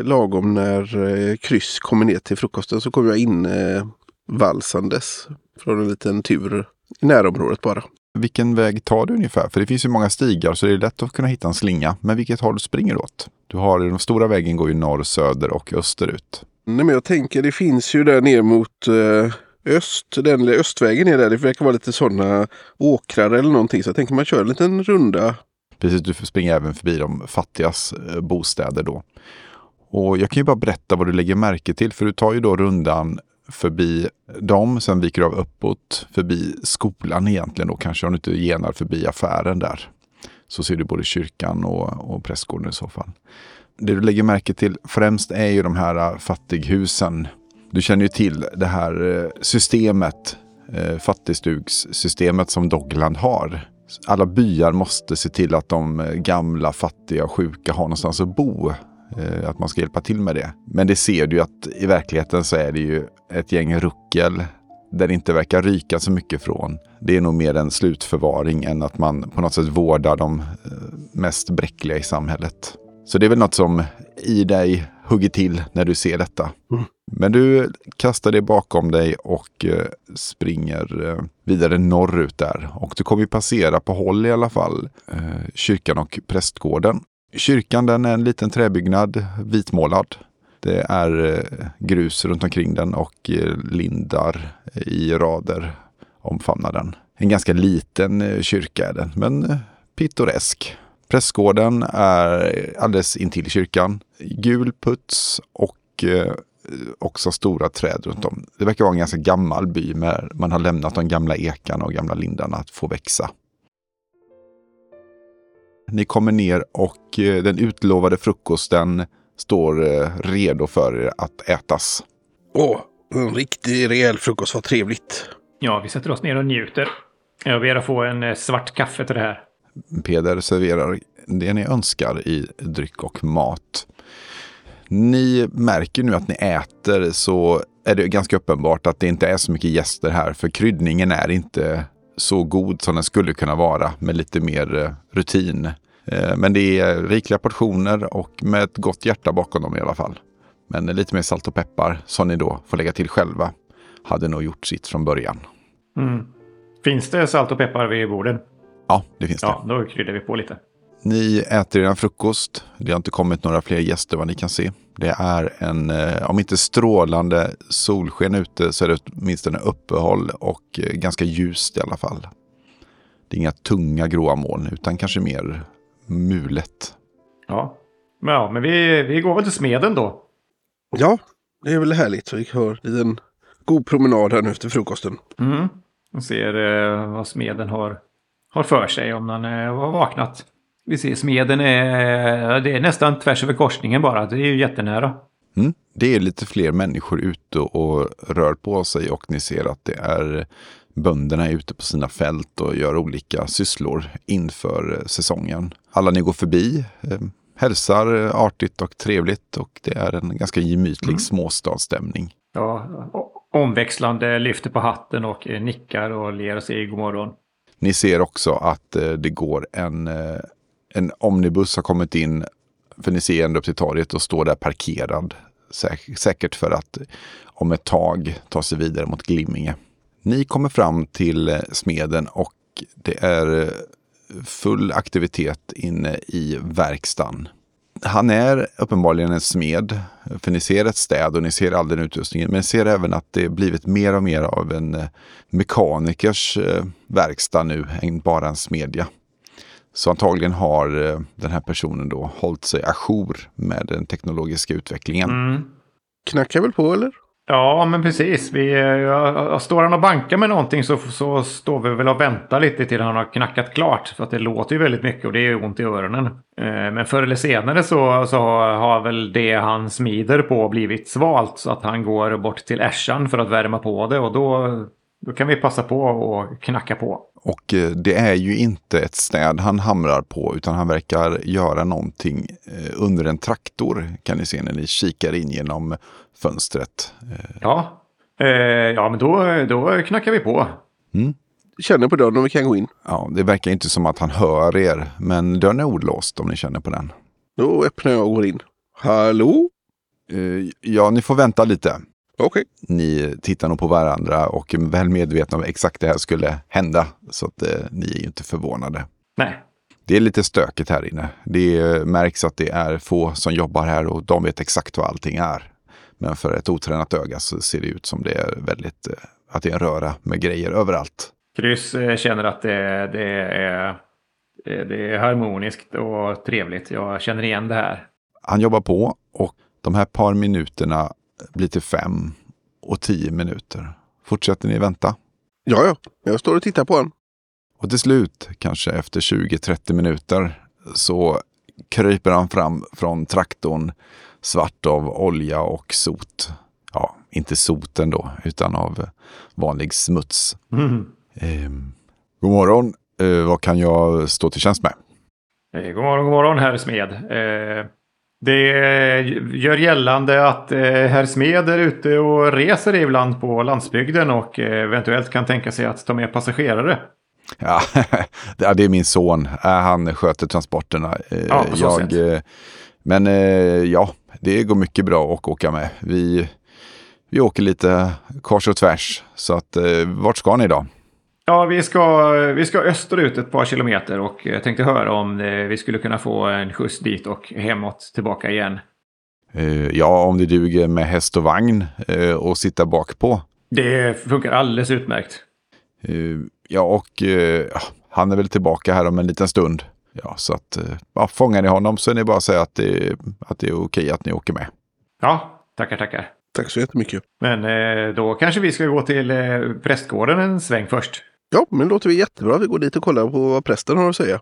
lagom när eh, kryss kommer ner till frukosten. Så kommer jag in eh, valsandes från en liten tur i närområdet bara. Vilken väg tar du ungefär? För det finns ju många stigar så det är lätt att kunna hitta en slinga. Men vilket håll springer du åt? Du har, den stora vägen går ju norr, söder och österut. Nej men jag tänker det finns ju där ner mot eh, öst. Den östvägen är där. Det verkar vara lite sådana åkrar eller någonting. Så jag tänker man kör en liten runda. Precis, du springer även förbi de fattigas eh, bostäder då. Och jag kan ju bara berätta vad du lägger märke till. För du tar ju då rundan förbi dem, sen viker du av uppåt, förbi skolan egentligen då. Kanske om du inte genar förbi affären där. Så ser du både kyrkan och, och prästgården i så fall. Det du lägger märke till främst är ju de här eh, fattighusen. Du känner ju till det här eh, systemet, eh, fattigstugssystemet som Dogland har Alla byar måste se till att de eh, gamla, fattiga och sjuka har någonstans att bo. Att man ska hjälpa till med det. Men det ser du ju att i verkligheten så är det ju ett gäng ruckel där det inte verkar ryka så mycket från. Det är nog mer en slutförvaring än att man på något sätt vårdar de mest bräckliga i samhället. Så det är väl något som i dig hugger till när du ser detta. Mm. Men du kastar det bakom dig och eh, springer eh, vidare norrut där. Och du kommer ju passera på håll i alla fall eh, kyrkan och prästgården. Kyrkan den är en liten träbyggnad, vitmålad. Det är grus runt omkring den och lindar i rader omfamnar den. En ganska liten kyrka är den, men pittoresk. Prästgården är alldeles intill kyrkan. Gul puts och också stora träd runt om. Det verkar vara en ganska gammal by, men man har lämnat de gamla ekarna och gamla lindarna att få växa. Ni kommer ner och den utlovade frukosten står eh, redo för er att ätas. Åh, en riktig rejäl frukost, vad trevligt. Ja, vi sätter oss ner och njuter. Jag ber att få en eh, svart kaffe till det här. Peder serverar det ni önskar i dryck och mat. Ni märker nu att ni äter så är det ganska uppenbart att det inte är så mycket gäster här för kryddningen är inte så god som den skulle kunna vara med lite mer eh, rutin. Eh, men det är rikliga portioner och med ett gott hjärta bakom dem i alla fall. Men lite mer salt och peppar som ni då får lägga till själva hade nog gjort sitt från början. Mm. Finns det salt och peppar vid borden? Ja, det finns det. Ja, då kryddar vi på lite. Ni äter er frukost. Det har inte kommit några fler gäster vad ni kan se. Det är en, eh, om inte strålande solsken ute så är det åtminstone uppehåll och eh, ganska ljust i alla fall. Det är inga tunga gråa moln utan kanske mer mulet. Ja, ja men vi, vi går väl till smeden då. Ja, det är väl härligt. Vi har en god promenad här nu efter frukosten. Mm. Och ser eh, vad smeden har, har för sig om den eh, har vaknat. Vi ser smeden är, det är nästan tvärs över korsningen bara. Det är ju jättenära. Mm. Det är lite fler människor ute och rör på sig och ni ser att det är bönderna är ute på sina fält och gör olika sysslor inför eh, säsongen. Alla ni går förbi eh, hälsar artigt och trevligt och det är en ganska gemytlig mm. småstadsstämning. Ja, omväxlande lyfter på hatten och eh, nickar och ler och säger god morgon. Ni ser också att det går en, en omnibus har kommit in, för ni ser ända upp till torget och står där parkerad. säkert för att om ett tag ta sig vidare mot Glimminge. Ni kommer fram till eh, smeden och det är eh, full aktivitet inne i verkstaden. Han är uppenbarligen en smed, för ni ser ett städ och ni ser all den utrustningen. Men ni ser även att det blivit mer och mer av en eh, mekanikers verkstad nu än bara en smedja. Så antagligen har den här personen då hållit sig ajour med den teknologiska utvecklingen. Mm. Knackar väl på eller? Ja, men precis. Vi, ja, står han och bankar med någonting så, så står vi väl och väntar lite till han har knackat klart. För att det låter ju väldigt mycket och det är ont i öronen. Eh, men förr eller senare så, så har väl det han smider på blivit svalt. Så att han går bort till Äschan för att värma på det. Och då, då kan vi passa på och knacka på. Och eh, det är ju inte ett städ han hamrar på utan han verkar göra någonting eh, under en traktor kan ni se när ni kikar in genom fönstret. Eh, ja, eh, ja men då, då knackar vi på. Mm. Känner på dörren om vi kan gå in. Ja, det verkar inte som att han hör er, men dörren är olåst om ni känner på den. Då öppnar jag och går in. Hallå? Uh, ja, ni får vänta lite. Okay. Ni tittar nog på varandra och är väl medvetna om exakt det här skulle hända. Så att uh, ni är ju inte förvånade. Nej. Det är lite stökigt här inne. Det märks att det är få som jobbar här och de vet exakt vad allting är. Men för ett otränat öga så ser det ut som det är väldigt, eh, att det är en röra med grejer överallt. Kryss eh, känner att det, det, är, eh, det är harmoniskt och trevligt. Jag känner igen det här. Han jobbar på och de här par minuterna blir till fem och tio minuter. Fortsätter ni vänta? Ja, ja. Jag står och tittar på honom. Och till slut, kanske efter 20-30 minuter, så kryper han fram från traktorn svart av olja och sot. Ja, inte soten då, utan av vanlig smuts. Mm. Eh, god morgon. Eh, vad kan jag stå till tjänst med? Eh, god morgon, god morgon herr Smed. Eh, det gör gällande att eh, herr Smed är ute och reser ibland på landsbygden och eh, eventuellt kan tänka sig att ta med passagerare. Ja, det är min son. Äh, Han sköter transporterna. Eh, Ja, på så sätt. eh, Men ja, det går mycket bra att åka med. Vi, vi åker lite kors och tvärs. Så att, vart ska ni då? Ja, vi ska, vi ska österut ett par kilometer och jag tänkte höra om eh, vi skulle kunna få en skjuts dit och hemåt tillbaka igen. Eh, Ja, om det duger med häst och vagn eh, och sitta bak på. Det funkar alldeles utmärkt. Eh, Ja, och eh, ja, han är väl tillbaka här om en liten stund. Ja, så att eh, ja, fångar ni honom så är det bara att säga att det, att det är okej att ni åker med. Ja, tackar, tackar. Tack så jättemycket. Men eh, då kanske vi ska gå till eh, prästgården en sväng först. Ja, men det låter vi jättebra. Vi går dit och kollar på vad prästen har att säga.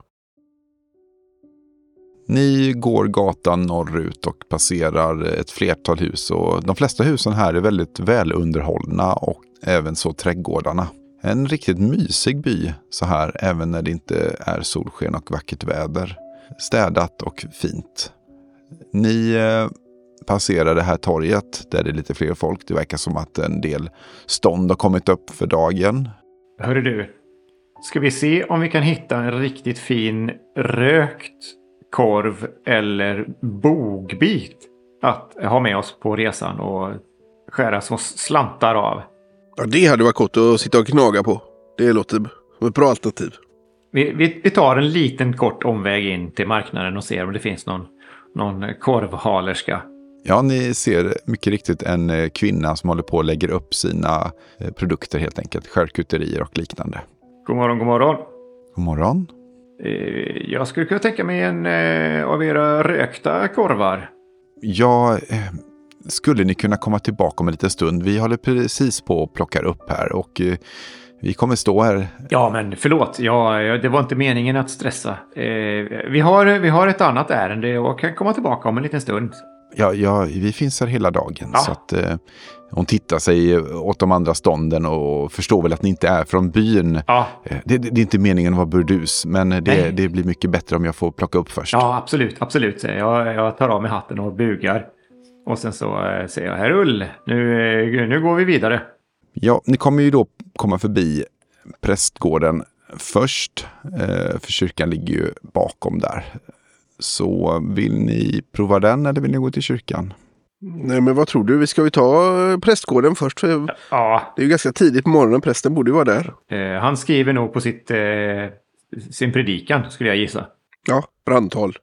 Ni går gatan norrut och passerar ett flertal hus och de flesta husen här är väldigt välunderhållna och även så trädgårdarna. En riktigt mysig by så här även när det inte är solsken och vackert väder. Städat och fint. Ni eh, passerar det här torget där det är lite fler folk. Det verkar som att en del stånd har kommit upp för dagen. Hörru du. Ska vi se om vi kan hitta en riktigt fin rökt korv eller bogbit att ha med oss på resan och skära små slantar av. Ja, det hade varit gott att sitta och knaga på. Det låter som ett bra alternativ. Vi, vi, vi tar en liten kort omväg in till marknaden och ser om det finns någon, någon korvhalerska. Ja, ni ser mycket riktigt en eh, kvinna som håller på och lägger upp sina eh, produkter helt enkelt. Charkuterier och liknande. God morgon, god morgon. God morgon. Eh, Jag skulle kunna tänka mig en av era rökta korvar. Ja, skulle ni kunna komma tillbaka om en liten stund? Vi håller precis på och plockar upp här och vi kommer stå här. Ja, men förlåt. Ja, det var inte meningen att stressa. Vi, har, vi har ett annat ärende och kan komma tillbaka om en liten stund. Ja, ja vi finns här hela dagen. Ja. Så att, eh, hon tittar sig åt de andra stånden och förstår väl att ni inte är från byn. Ja, Eh, Det, det, det är inte meningen att vara burdus, men det, det blir mycket bättre om jag får plocka upp först. ja absolut, absolut. Jag, jag tar av mig hatten och bugar. Och sen så eh, säger jag, herr Ull, nu, eh, nu går vi vidare. Ja, ni kommer ju då komma förbi prästgården först, eh, för kyrkan ligger ju bakom där. Så vill ni prova den eller vill ni gå till kyrkan? Nej, men vad tror du? Vi ska vi ta eh, prästgården först? För Ja, Det är ju ganska tidigt på morgonen. Prästen borde ju vara där. eh, han skriver nog på sitt, eh, sin predikan, skulle jag gissa. Ja, brandtal.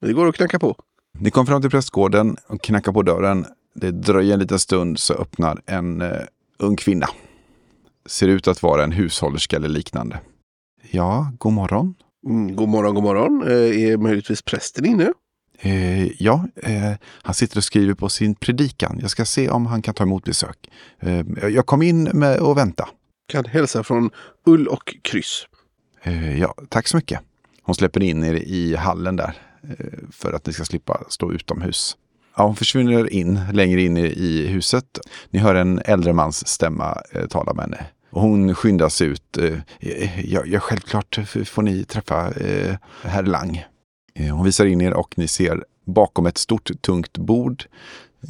Vi går och knackar på. Ni kommer fram till prästgården och knackar på dörren. Det dröjer en liten stund så öppnar en eh, ung kvinna. Ser ut att vara en hushållerska eller liknande. Ja, god morgon. Mm, god morgon, god morgon. Eh, är möjligtvis prästen inne? Eh, ja, eh, han sitter och skriver på sin predikan. Jag ska se om han kan ta emot besök. Eh, jag kom in med och vänta. Kan hälsa från Ull och Kryss. Eh, ja, tack så mycket. Hon släpper in er i hallen där för att ni ska slippa stå utomhus. Ja, hon försvinner in längre in i- huset. Ni hör en äldre mans stämma tala med henne. Och hon skyndas ut. Eh, ja, ja, självklart får ni träffa eh, herr Lang. Eh, hon visar in er och ni ser bakom ett stort tungt bord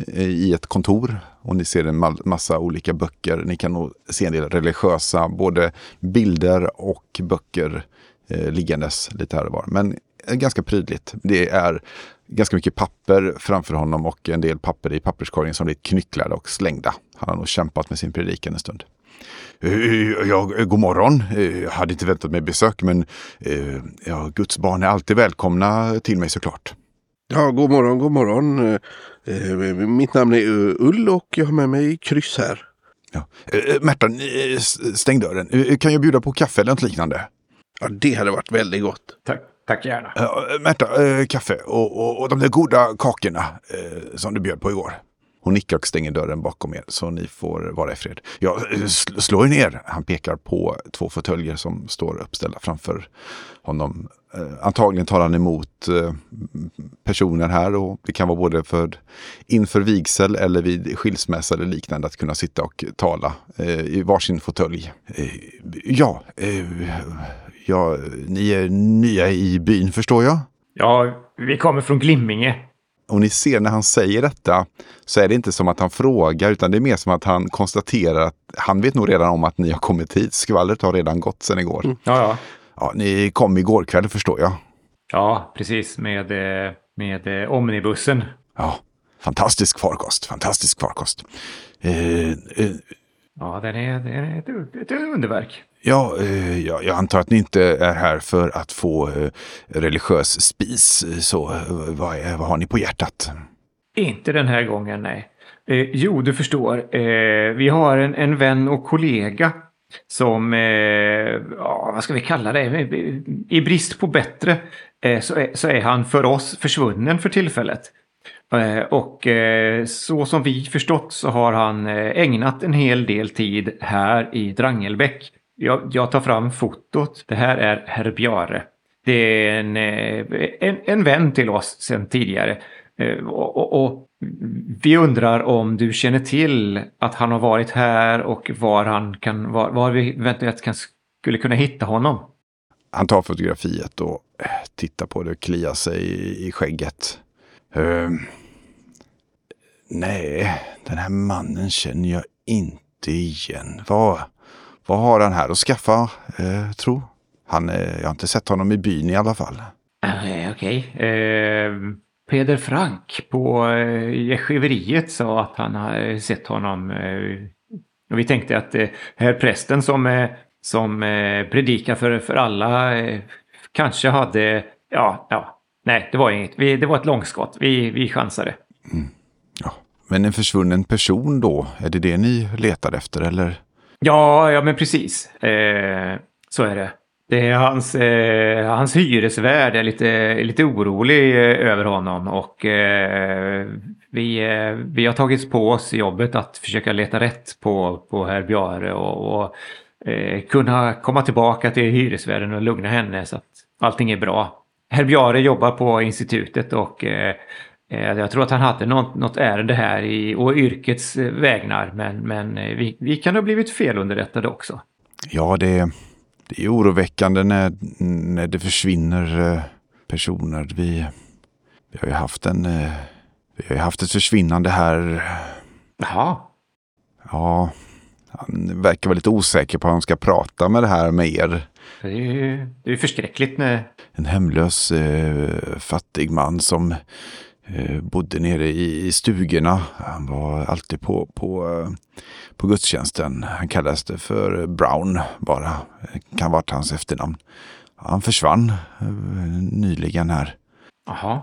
eh, i ett kontor. Och ni ser en massa olika böcker. Ni kan nog se en del religiösa, både bilder och böcker eh, liggandes lite här och var. Men eh, ganska prydligt. Det är ganska mycket papper framför honom och en del papper i papperskorgen som blivit knycklade och slängda. Han har nog kämpat med sin predikan en stund. Eh, Ja, god morgon. Eh, Jag hade inte väntat mig besök men eh, ja, Guds barn är alltid välkomna till mig såklart. Ja, god morgon, god morgon. Mitt namn är Ull och jag har med mig Kryss här. Ja. Märta, stäng dörren. Kan jag bjuda på kaffe eller något liknande? Ja, det hade varit väldigt gott. Tack, tack gärna. Märta, kaffe och, och, och de där goda kakorna som du bjöd på igår. Hon nickar och stänger dörren bakom er så ni får vara i fred. Ja, sl- slå er ner. Han pekar på två fåtöljer som står uppställda framför honom. Eh, antagligen tar han emot eh, personer här och det kan vara både för inför vigsel eller vid skilsmässa eller liknande att kunna sitta och tala eh, i varsin fåtölj. Ja, ja, ni är nya i byn förstår jag. Ja, vi kommer från Glimminge. Och ni ser när han säger detta så är det inte som att han frågar utan det är mer som att han konstaterar att han vet nog redan om att ni har kommit hit. Skvallret har redan gått sedan igår. Ja, ja. Ja, ni kom igår kväll förstår jag. Ja, precis. Med, eh, med eh, omnibussen. Ja, fantastisk farkost, fantastisk farkost. Eh, eh, Ja, den är, den är ett, ett underverk ja, eh, ja, jag antar att ni inte är här för att få eh, religiös spis. Så eh, vad, är, vad har ni på hjärtat? Inte den här gången, nej. Eh, jo, du förstår. Eh, vi har en, en vän och kollega som, eh, ja, vad ska vi kalla det, i brist på bättre eh, så, är, så är han för oss försvunnen för tillfället. Och så som vi förstått så har han ägnat en hel del tid här i Drangelbäck. Jag, jag tar fram fotot. Det här är herr Bjare. Det är en, eh, en, en vän till oss sedan tidigare. Eh, och, och, och vi undrar om du känner till att han har varit här och var han kan, var, var vi eventuellt kan, skulle kunna hitta honom. Han tar fotografiet och eh, tittar på det och kliar sig i, i skägget. Ehm, nej, den här mannen känner jag inte igen. Vad, vad har han här att skaffa, eh, tro? Han, eh, jag har inte sett honom i byn i alla fall. Eh, Okej. Eh, Peder Frank på eh, gästgiveriet sa att han har sett honom. Eh, och vi tänkte att eh, herr prästen som, eh, som eh, predikar för, för alla eh, kanske hade... Ja, ja. Nej, det var inget. Vi, det var ett långskott. Vi, vi chansade. Ja. Men en försvunnen person då, är det det ni letar efter eller? Ja, ja men precis. Eh, så är det. Det är hans, eh, hans hyresvärd är lite, lite orolig eh, över honom och eh, vi, eh, vi har tagit på oss jobbet att försöka leta rätt på, på herr Bjare och, och eh, kunna komma tillbaka till hyresvärden och lugna henne så att allting är bra. Herr Bjare jobbar på institutet och eh, jag tror att han hade något, något ärende här i, och yrkets eh, vägnar men, men eh, vi, vi kan ha blivit felunderrättade också. Ja, det, det är oroväckande när, när det försvinner eh, personer. Vi, vi har ju haft en... eh, Vi har ju haft ett försvinnande här. Jaha. Ja, han verkar vara lite osäker på hur han ska prata med det här med er. Det är ju det är förskräckligt när... En hemlös eh, fattig man som eh, bodde nere i, i stugorna. Han var alltid på, på, eh, på gudstjänsten. Han kallades för Brown bara. Det kan varit hans efternamn. Han försvann eh, nyligen här. Jaha.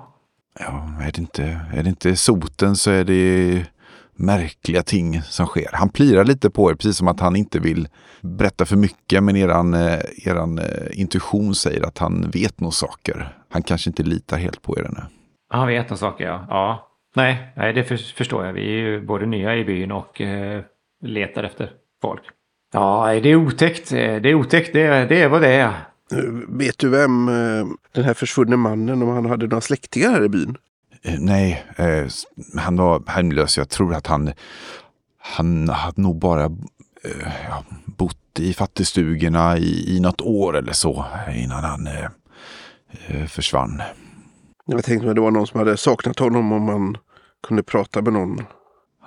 Ja, är det, inte, är det inte soten så är det märkliga ting som sker. Han plirar lite på er, precis som att han inte vill berätta för mycket, men eran, eh, eran eh, intuition säger att han vet nog saker. Han kanske inte litar helt på er ännu. Han vet en saker ja. ja. Nej, nej, det för, förstår jag. Vi är ju både nya i byn och eh, letar efter folk. Ja, nej, det är otäckt. Eh, Det är otäckt. Det, är- det är vad det är. Eh, Vet du vem eh, den här försvunne mannen, om han hade några släktingar här i byn? Eh, nej, eh, han var hemlös. Jag tror att han, han hade nog bara eh, ja, bott i fattigstugorna i, i något år eller så innan han eh, eh, försvann. Jag tänkte mig det var någon som hade saknat honom om man kunde prata med någon.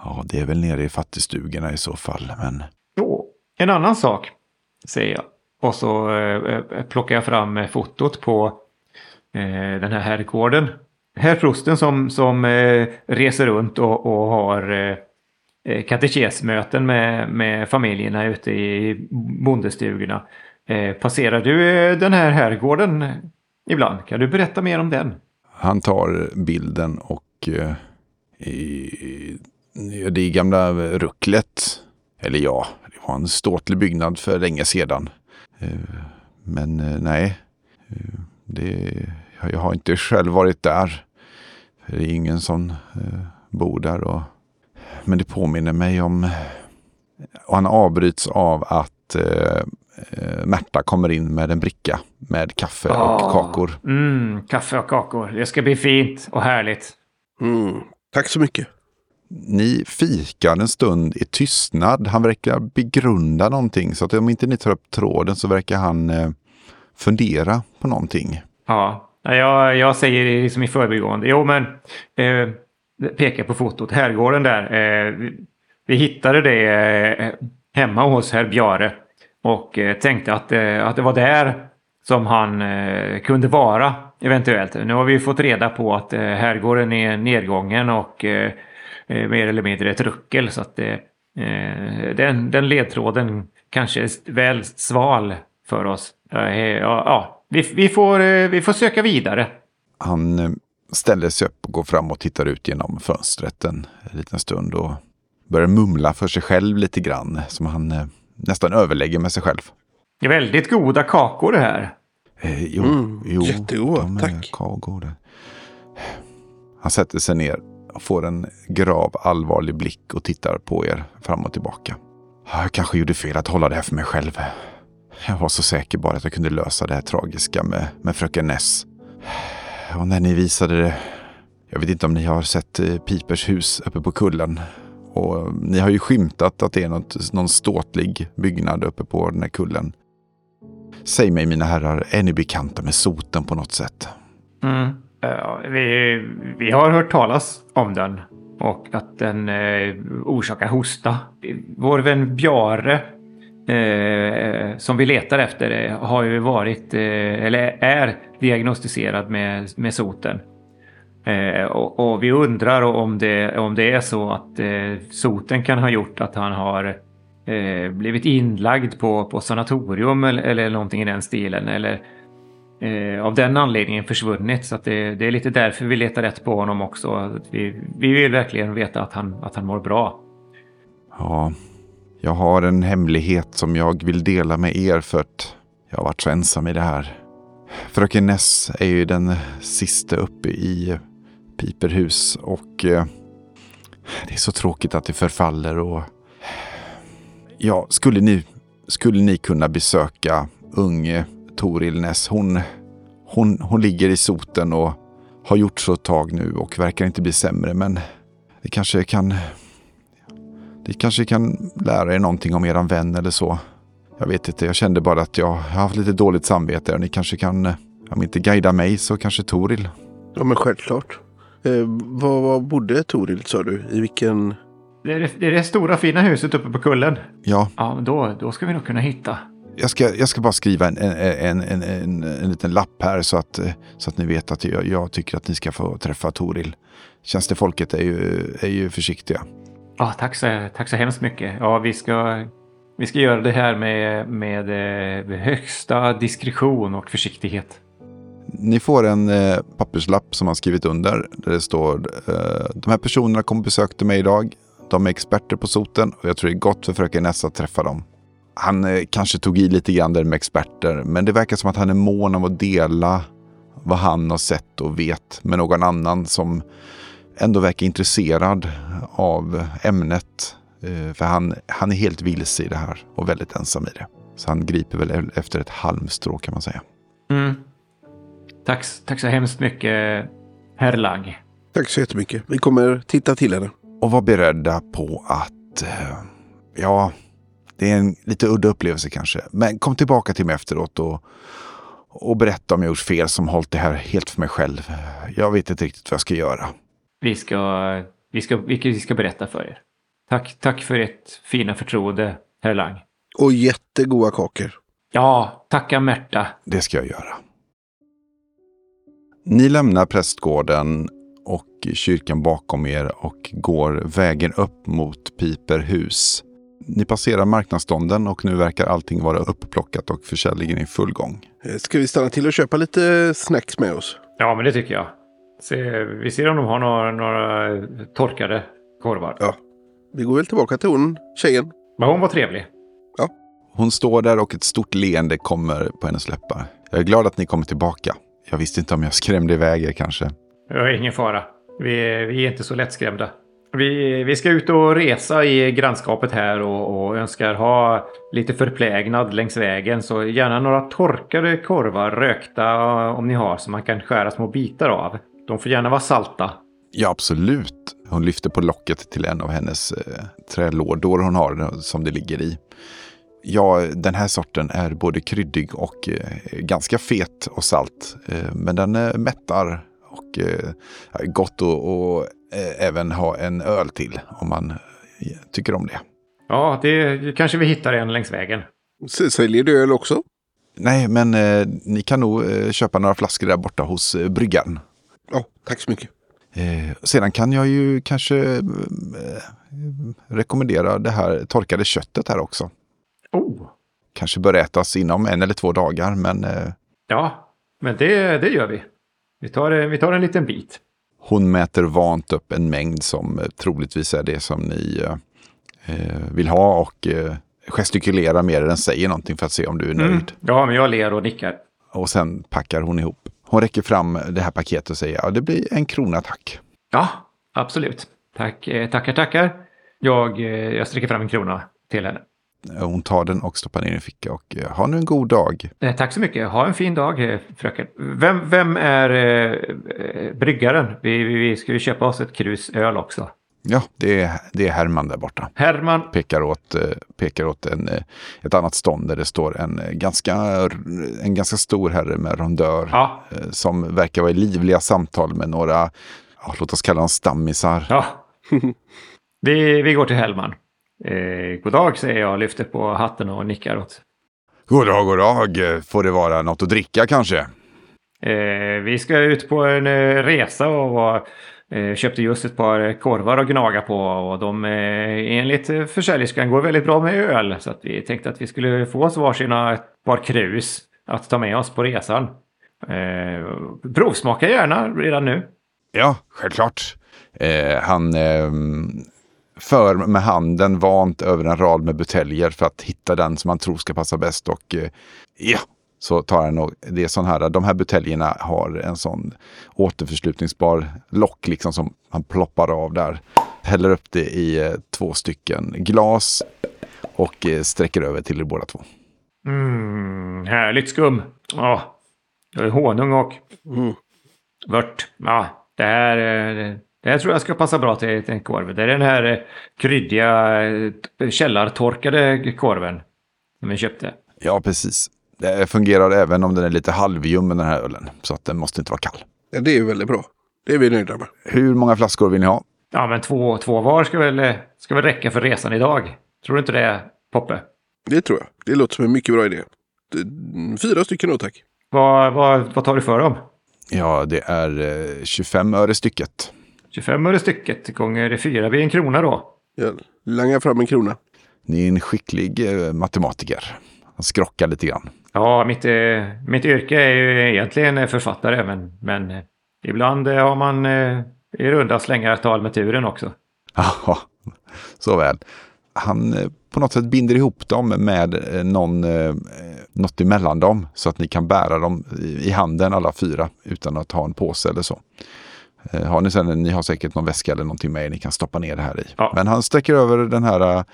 Ja, det är väl nere i fattigstugorna i så fall. Men en annan sak, säger jag. Och så eh, eh, plockar jag fram eh, fotot på eh, den här herrgården. Herrprosten som, som eh, reser runt och, och har eh, eh, katekesmöten med, med familjerna ute i bondestugorna. Eh, passerar du eh, den här herrgården ibland? Kan du berätta mer om den? Han tar bilden och eh, i, i det gamla rucklet. Eller ja, det var en ståtlig byggnad för länge sedan. Eh, men eh, nej, eh, det, jag har inte själv varit där. För det är ingen som eh, bor där. Och, men det påminner mig om... Och han avbryts av att eh, eh, Märta kommer in med en bricka med kaffe och Ah. kakor. Mm, kaffe och kakor. Det ska bli fint och härligt. Mm. Tack så mycket. Ni fikar en stund i tystnad. Han verkar begrunda någonting. Så att om inte ni tar upp tråden så verkar han eh, fundera på någonting. Ja, jag, jag säger det liksom i förbigående. Jo, men eh, pekar på fotot, herrgården där. Eh, vi, vi hittade det eh, hemma hos herr Bjare och eh, tänkte att, eh, att det var där som han eh, kunde vara eventuellt. Nu har vi fått reda på att eh, herrgården är nedgången och eh, eh, mer eller mindre ett ruckel så att den, den ledtråden kanske är väl sval för oss. Ja, ja, vi, vi, får, vi får söka vidare. Han ställer sig upp och går fram och tittar ut genom fönstret en liten stund och börjar mumla för sig själv lite grann. Som han nästan överlägger med sig själv. Det är väldigt goda kakor det här. Eh, jo, mm, jo, jättegoda, de tack. Goda. Han sätter sig ner och får en grav allvarlig blick och tittar på er fram och tillbaka. Jag kanske gjorde fel att hålla det här för mig själv. Jag var så säker bara att jag kunde lösa det här tragiska med, med fröken Ness. Och när ni visade det... Jag vet inte om ni har sett eh, Pipers hus uppe på kullen. Och ni har ju skymtat att det är något, någon ståtlig byggnad uppe på den här kullen. Säg mig mina herrar, är ni bekanta med soten på något sätt? Mm. Uh, vi, vi har hört talas om den och att den uh, orsakar hosta. Vår vän Bjare eh, som vi letar efter eh, har ju varit, eller är diagnostiserad med, med soten. Eh, och, och, vi undrar om det, om det är så att eh, soten kan ha gjort att han har eh, blivit inlagd på, på sanatorium eller, eller någonting i den stilen. Eller eh, av den anledningen försvunnit. Så att det, det, är lite därför vi letar rätt på honom också. Vi, vi vill verkligen veta att han, att han mår bra. Ja, jag har en hemlighet som jag vill dela med er för att jag har varit så ensam i det här. Fröken Ness är ju den sista uppe i piperhus och eh, det är så tråkigt att det förfaller och ja, skulle ni, skulle ni kunna besöka unge Toril Ness? Hon, hon, hon ligger i soten och har gjort så ett tag nu och verkar inte bli sämre men det kanske kan det kanske kan lära er någonting om eran vän eller så. Jag vet inte, jag kände bara att jag har haft lite dåligt samvete. och Ni kanske kan, eh, om inte guida mig så kanske Toril. Ja men självklart. Eh, var, var bodde Toril sa du? I vilken? Det är det, det är det stora fina huset uppe på kullen. Ja. Ja, då, då ska vi nog kunna hitta. Jag ska, jag ska bara skriva en, en, en, en, en liten lapp här så att, så att ni vet att jag, jag tycker att ni ska få träffa Toril. Tjänstefolket är ju, är ju försiktiga. Ja, tack så, tack så hemskt mycket. Ja, vi ska, vi ska göra det här med, med, med eh, högsta diskretion och försiktighet. Ni får en eh, papperslapp som han skrivit under där det står eh, de här personerna kom och besökte mig idag. De är experter på soten och jag tror det är gott för fröken Ness att träffa dem. Han eh, kanske tog i lite grann där med experter, men det verkar som att han är mån om att dela vad han har sett och vet med någon annan som ändå verkar intresserad av ämnet. Eh, för han, han är helt vilse i det här och väldigt ensam i det. Så han griper väl efter ett halmstrå kan man säga. Mm. Tack, tack så hemskt mycket, herr Lang. Tack så jättemycket. Vi kommer titta till henne. Och var beredda på att, eh, ja, det är en lite udda upplevelse kanske. Men kom tillbaka till mig efteråt och, och berätta om jag gjort fel som hållit det här helt för mig själv. Jag vet inte riktigt vad jag ska göra. Vi ska, vi ska, vi ska berätta för er. Tack, tack för ert fina förtroende, herr Lang. Och jättegoda kakor. Ja, tacka Märta. Det ska jag göra. Ni lämnar prästgården och kyrkan bakom er och går vägen upp mot Piperhus. Ni passerar marknadsstånden och nu verkar allting vara uppplockat och försäljningen i full gång. Eh, ska vi stanna till och köpa lite snacks med oss? Ja, men det tycker jag. Se, vi ser om de har några, några torkade korvar. Ja. Vi går väl tillbaka till hon, tjejen. Men hon var trevlig. Ja. Hon står där och ett stort leende kommer på hennes läppar. Jag är glad att ni kommer tillbaka. Jag visste inte om jag skrämde iväg er kanske. Ja, ingen fara. Vi, vi är inte så lättskrämda. Vi, vi ska ut och resa i grannskapet här och, och önskar ha lite förplägnad längs vägen. Så gärna några torkade korvar, rökta om ni har, som man kan skära små bitar av. De får gärna vara salta. Ja, absolut. Hon lyfter på locket till en av hennes eh, trälådor hon har som det ligger i. Ja, den här sorten är både kryddig och eh, ganska fet och salt. Eh, men den eh, mättar och eh, gott att även ha en öl till om man tycker om det. Ja, det kanske vi hittar en längs vägen. Säljer du öl också? Nej, men eh, ni kan nog eh, köpa några flaskor där borta hos eh, bryggan. Ja, tack så mycket. Eh, sedan kan jag ju kanske eh, rekommendera det här torkade köttet här också. Oh. Kanske bör ätas inom en eller två dagar, men... Eh, ja, men det, det gör vi. Vi tar, vi tar en liten bit. Hon mäter vant upp en mängd som eh, troligtvis är det som ni eh, eh, vill ha och eh, gestikulerar mer än säger någonting för att se om du är nöjd. Mm. Ja, men jag ler och nickar. Och sen packar hon ihop. Hon räcker fram det här paketet och säger ja, det blir en krona tack. Ja, absolut. Tack, eh, tackar, tackar. Jag, eh, jag sträcker fram en krona till henne. Hon tar den och stoppar ner i en ficka och eh, ha nu en god dag. Eh, tack så mycket. Ha en fin dag eh, fröken. Vem, vem är eh, bryggaren? Vi, vi, vi ska ju köpa oss ett krus öl också. Ja, det är, det är Herman där borta. Herman. Pekar åt, pekar åt en, ett annat stånd där det står en ganska, en ganska stor herre med rondör. Ja. Som verkar vara i livliga samtal med några, ja, låt oss kalla dem stammisar. Ja. vi, vi går till Herman. Eh, god dag säger jag, lyfter på hatten och nickar åt. God dag, god dag. Får det vara något att dricka kanske? Eh, vi ska ut på en eh, resa och eh, köpte just ett par korvar att gnaga på. Och de eh, enligt försäljerskan går väldigt bra med öl. Så att vi tänkte att vi skulle få oss varsina ett par krus att ta med oss på resan. Eh, provsmaka gärna redan nu. Ja, självklart. Eh, han ehm, för med handen vant över en rad med buteljer för att hitta den som man tror ska passa bäst. Och eh, ja, så tar han och det är sån här, de här buteljerna har en sån återförslutningsbar lock liksom som man ploppar av där. Häller upp det i eh, två stycken glas och eh, sträcker över till er båda två. Mm, härligt skum. Ja, oh, honung och mm. vört. Ja, det här, det här tror jag ska passa bra till, till en korv. Det är den här eh, kryddiga eh, källartorkade korven som vi köpte. Ja, precis. Det fungerar även om den är lite halvljummen den här ölen. Så att den måste inte vara kall. Ja, det är väldigt bra. Det är vi nöjda med. Hur många flaskor vill ni ha? Ja, men två, två var ska väl, eh, ska väl räcka för resan idag. Tror du inte det, Poppe? Det tror jag. Det låter som en mycket bra idé. Fyra stycken då, tack. Vad, vad, vad tar du för dem? Ja, det är 25 öre stycket. 25 öre stycket gånger 4 blir en krona då. Jag langar fram en krona. Ni är en skicklig eh, matematiker. Han skrockar lite grann. Ja, mitt, eh, mitt yrke är ju egentligen författare, men, men eh, ibland har man i runda slängar tal med turen också. Ja, så väl. Han på något sätt binder ihop dem med någon, något emellan dem så att ni kan bära dem i handen alla fyra utan att ha en påse eller så. Eh, har ni sen, ni har säkert någon väska eller någonting med er ni kan stoppa ner det här i. Ja. Men han sträcker över den här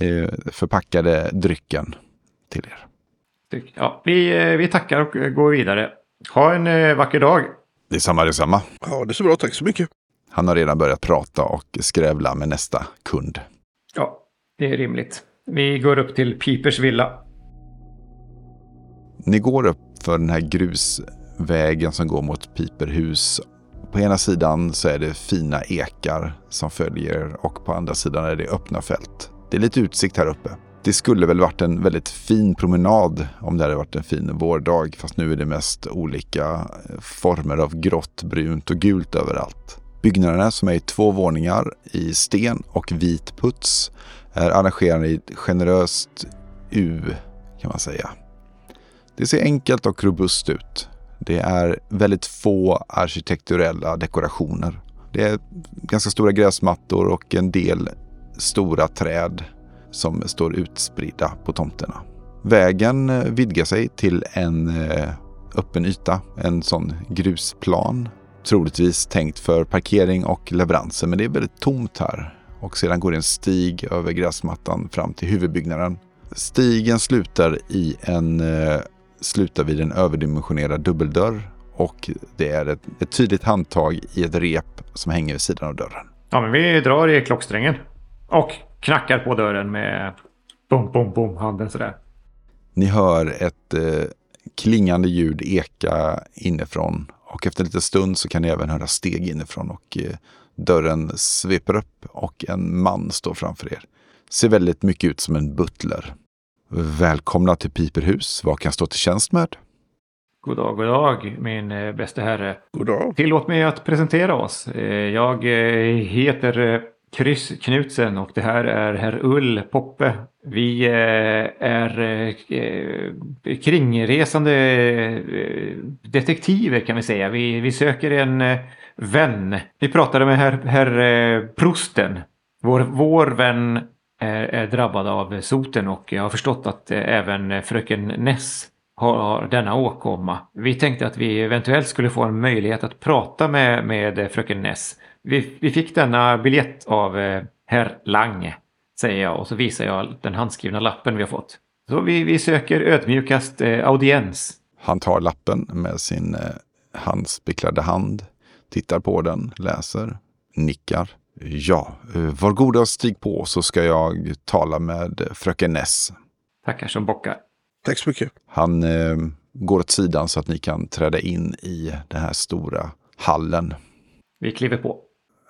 eh, förpackade drycken till er. Ja, vi, eh, vi tackar och går vidare. Ha en eh, vacker dag. Det är samma, det är samma. Ja, det är så bra. Tack så mycket. Han har redan börjat prata och skrävla med nästa kund. Ja, det är rimligt. Vi går upp till Pipers villa. Ni går upp för den här grusvägen som går mot Piperhus på ena sidan så är det fina ekar som följer och på andra sidan är det öppna fält. Det är lite utsikt här uppe. Det skulle väl varit en väldigt fin promenad om det hade varit en fin vårdag. Fast nu är det mest olika eh, former av grått, brunt och gult överallt. Byggnaderna som är i två våningar i sten och vit puts är arrangerade i ett generöst U kan man säga. Det ser enkelt och robust ut. Det är väldigt få arkitekturella dekorationer. Det är ganska stora gräsmattor och en del stora träd som står utspridda på tomterna. Vägen eh, vidgar sig till en eh, öppen yta, en sån grusplan. Troligtvis tänkt för parkering och leveranser, men det är väldigt tomt här. Och sedan går en stig över gräsmattan fram till huvudbyggnaden. Stigen slutar i en eh, slutar vid en överdimensionerad dubbeldörr och det är ett, ett tydligt handtag i ett rep som hänger vid sidan av dörren. Ja, men vi drar i klocksträngen och knackar på dörren med bom, bom, bom, handen sådär. Ni hör ett eh, klingande ljud eka inifrån och efter lite stund så kan ni även höra steg inifrån och eh, dörren sveper upp och en man står framför er. Ser väldigt mycket ut som en butler. Välkomna till Piperhus. Vad kan jag stå till tjänst med? God dag, god dag, min eh, bäste herre. God dag. Tillåt mig att presentera oss. Eh, Jag eh, heter eh, Kryss Knutsen och det här är herr Ull Poppe. Vi är kringresande detektiver kan vi säga. Vi, vi söker en vän. Vi pratade med herr, herr Prosten. Vår, vår vän är, är drabbad av soten och jag har förstått att eh, även fröken Ness har, denna åkomma. Vi tänkte att vi eventuellt skulle få en möjlighet att prata med, med eh, fröken Ness. Vi, vi fick denna biljett av eh, herr Lange, säger jag och så visar jag den handskrivna lappen vi har fått. Så vi, vi söker ödmjukast eh, audiens. Han tar lappen med sin eh, handspicklade hand, tittar på den, läser, nickar. Ja, eh, var goda och stig på så ska jag tala med fröken Ness. Tackar som bockar. Tack så mycket. Han eh, går åt sidan så att ni kan träda in i den här stora hallen. Vi kliver på.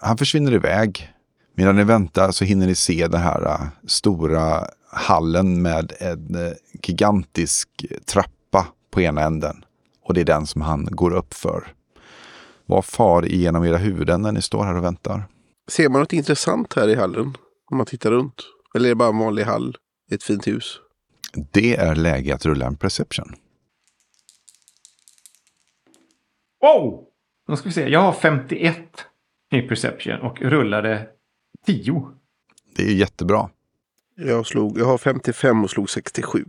Han försvinner iväg. Medan ni väntar så hinner ni se den här eh, stora hallen med en eh, gigantisk trappa på ena änden. Och det är den som han går upp för. Vad far igenom era huvuden när ni står här och väntar? Ser man något intressant här i hallen? Om man tittar runt? Eller är det bara en vanlig hall i ett fint hus? Det är läge att rulla en perception. Wow! Då ska vi se. Jag har 51 i perception och rullade 10. Det är jättebra. Jag, slog, jag har 55 och slog 67.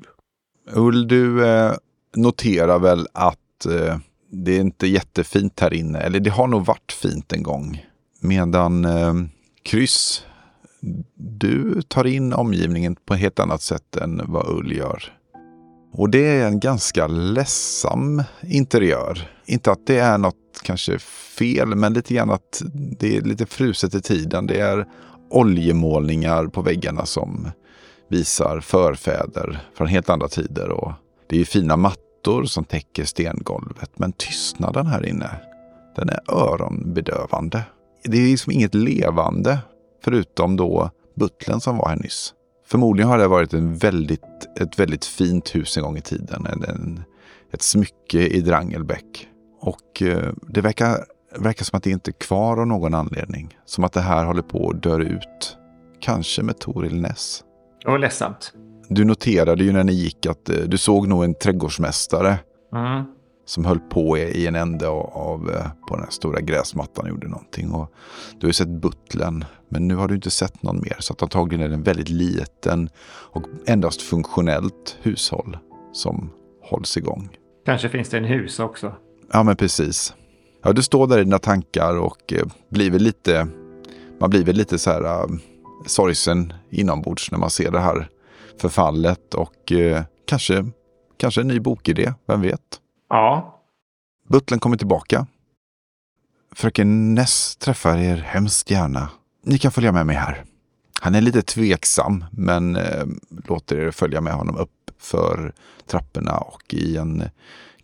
Ull, du eh, noterar väl att eh, det är inte jättefint här inne. Eller det har nog varit fint en gång. Medan eh, Kryss, du tar in omgivningen på ett helt annat sätt än vad Ull gör. Och det är en ganska ledsam interiör. Inte att det är något kanske fel, men lite grann att det är lite fruset i tiden. Det är oljemålningar på väggarna som visar förfäder från helt andra tider. Och det är fina mattor som täcker stengolvet. Men tystnaden här inne, den är öronbedövande. Det är liksom inget levande förutom då butlern som var här nyss. Förmodligen har det varit en väldigt, ett väldigt fint hus en gång i tiden. En, en, ett smycke i Drangelbäck. Och eh, det verkar, verkar som att det inte är kvar av någon anledning. Som att det här håller på att dö ut. Kanske med Toril Ness. Det var ledsamt. Du noterade ju när ni gick att eh, du såg nog en trädgårdsmästare Mm. Som höll på i en ände av, eh, på den här stora gräsmattan och gjorde någonting. Och du har ju sett butlern, men nu har du inte sett någon mer. Så att antagligen är det en väldigt liten och endast funktionellt hushåll som hålls igång. Kanske finns det en hus också. Ja, men precis. Ja, du står där i dina tankar och eh, blir väl lite, man blir väl lite så här uh, sorgsen inombords när man ser det här förfallet och eh, kanske, kanske en ny bokidé, vem vet? Ja. Butlern kommer tillbaka. Fröken Ness träffar er hemskt gärna. Ni kan följa med mig här. Han är lite tveksam, men eh, låter er följa med honom upp för trapporna och i en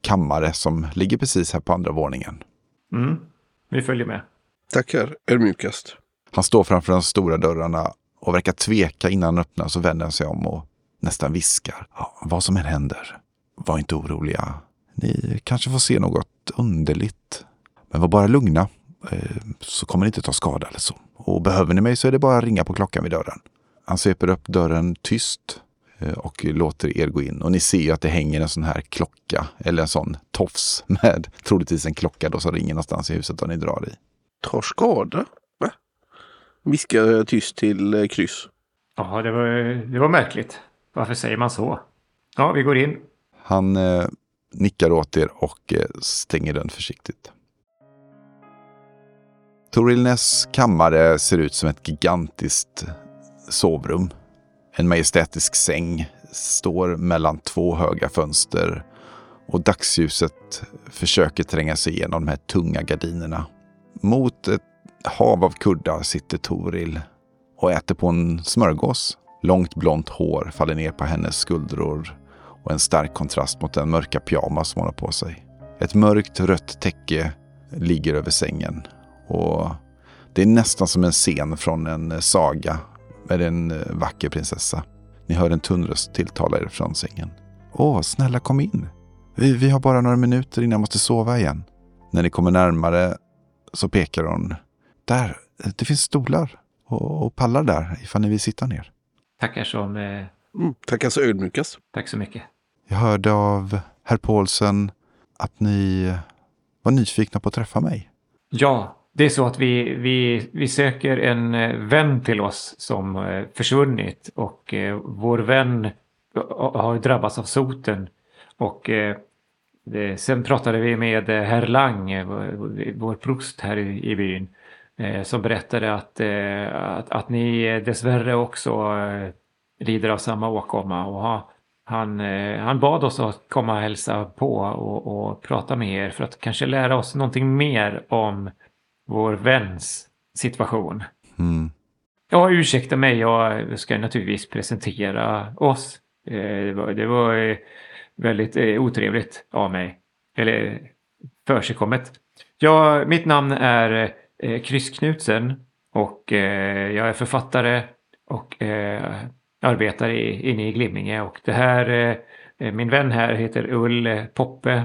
kammare som ligger precis här på andra våningen. Mm. Vi följer med. Tackar ödmjukast. Han står framför de stora dörrarna och verkar tveka innan han öppnar så vänder han sig om och nästan viskar. Ja, vad som än händer, var inte oroliga. Ni kanske får se något underligt. Men var bara lugna, eh, så kommer ni inte ta skada eller så. Och behöver ni mig så är det bara att ringa på klockan vid dörren. Han sveper upp dörren tyst eh, och låter er gå in. Och ni ser ju att det hänger en sån här klocka, eller en sån tofs med troligtvis en klocka då som ringer någonstans i huset och ni drar i. Tar skada? Va? Viskar jag tyst till eh, kryss. Ja, det var, det var märkligt. Varför säger man så? Ja, vi går in. Han eh, nickar åt er och eh, stänger den försiktigt. Torilnes kammare ser ut som ett gigantiskt sovrum. En majestätisk säng står mellan två höga fönster och dagsljuset försöker tränga sig igenom de här tunga gardinerna. Mot ett hav av kuddar sitter Toril och äter på en smörgås Långt blont hår faller ner på hennes skuldror och en stark kontrast mot den mörka pyjamas som hon har på sig. Ett mörkt rött täcke ligger över sängen och det är nästan som en scen från en saga med en eh, vacker prinsessa. Ni hör en tunn röst tilltala er från sängen. Åh, snälla kom in. Vi, vi har bara några minuter innan jag måste sova igen. När ni kommer närmare så pekar hon. Där, det finns stolar och, och pallar där ifall ni vill sitta ner. Tackar som... Eh, Mm, tackar så ödmjukast. tack så mycket. Jag hörde av herr Paulsen att ni var nyfikna på att träffa mig. Ja, det är så att vi, vi, vi söker en eh, vän till oss som eh, försvunnit och eh, vår vän har drabbats av soten. Och sen pratade vi med herr Lang, vår, prost här i, byn, som berättade att, att, att ni dessvärre också lider av samma åkomma. Och har han, eh, han bad oss att komma och hälsa på och, och prata med er för att kanske lära oss någonting mer om vår väns situation. Mm. Ja, ursäkta mig, jag ska naturligtvis presentera oss. Eh, Det var, det var eh, väldigt otrevligt av mig. Eller försigkommet. Ja, mitt namn är Chris Knutsen och jag är författare och arbetar i, inne i Glimminge. Och det här, eh, eh, min vän här heter Ull eh, Poppe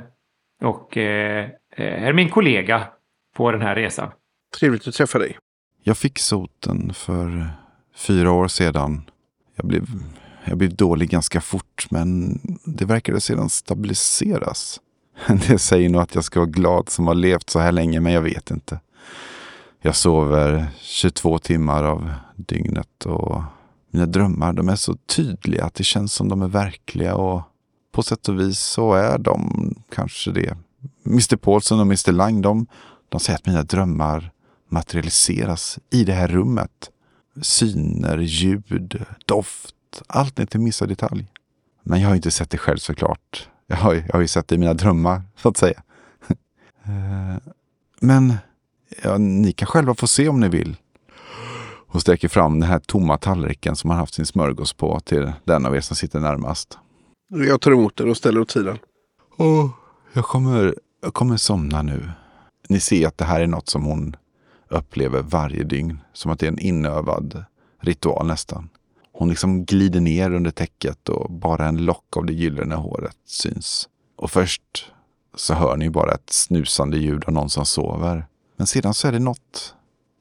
och eh, är min kollega på den här resan. Trevligt att träffa dig. Jag fick soten för fyra år sedan. Jag blev, jag blev dålig ganska fort men det verkade sedan stabiliseras. Det säger nog att jag ska vara glad som har levt så här länge men jag vet inte. Jag sover 22 timmar av dygnet och mina drömmar de är så tydliga att det känns som de är verkliga och på sätt och vis så är de kanske det. Mr Paulson och Mr Lang de, de säger att mina drömmar materialiseras i det här rummet. Syner, ljud, doft, allt ner till minsta detalj. Men jag har inte sett det själv såklart. Jag har, jag har ju sett det i mina drömmar, så att säga. Eh, men ja, ni kan själva få se om ni vill. Hon sträcker fram den här tomma tallriken som han haft sin smörgås på till den av er som sitter närmast. Jag tar emot den och ställer åt sidan. Åh, jag kommer, jag kommer somna nu. Ni ser att det här är något som hon upplever varje dygn. Som att det är en inövad ritual nästan. Hon liksom glider ner under täcket och bara en lock av det gyllene håret syns. Och först så hör ni bara ett snusande ljud av någon som sover. Men sedan så är det något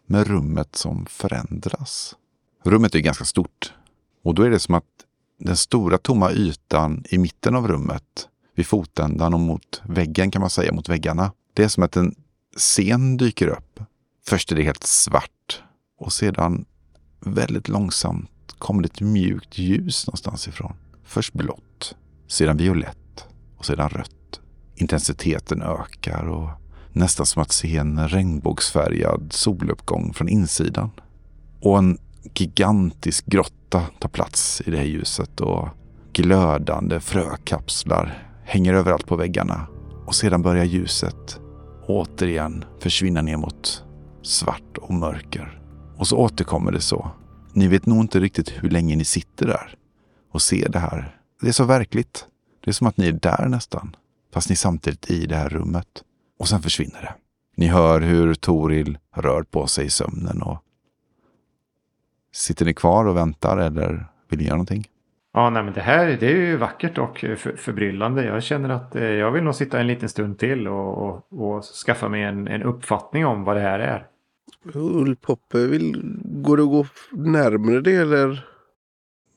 med rummet som förändras. Rummet är ganska stort. Och då är det som att den stora tomma ytan i mitten av rummet, vid fotändan och mot väggen kan man säga, mot väggarna. Det är som att en scen dyker upp. Först är det helt svart och sedan väldigt långsamt kommer det ett mjukt ljus någonstans ifrån. Först blått, sedan violett och sedan rött. Intensiteten ökar och nästan som att se en regnbågsfärgad soluppgång från insidan. Och en gigantisk grotta tar plats i det här ljuset och glödande frökapslar hänger överallt på väggarna. Och sedan börjar ljuset återigen försvinna ner mot svart och mörker. Och så återkommer det så. Ni vet nog inte riktigt hur länge ni sitter där och ser det här. Det är så verkligt. Det är som att ni är där nästan. Fast ni är samtidigt i det här rummet. Och sen försvinner det. Ni hör hur Toril rör på sig i sömnen och Sitter ni kvar och väntar eller vill ni göra någonting? Ja, nej, men det här det är ju vackert och för, förbryllande. Jag känner att eh, jag vill nog sitta en liten stund till och, och, och skaffa mig en, en uppfattning om vad det här är. Ullpoppe, vill, går det att gå närmare det eller?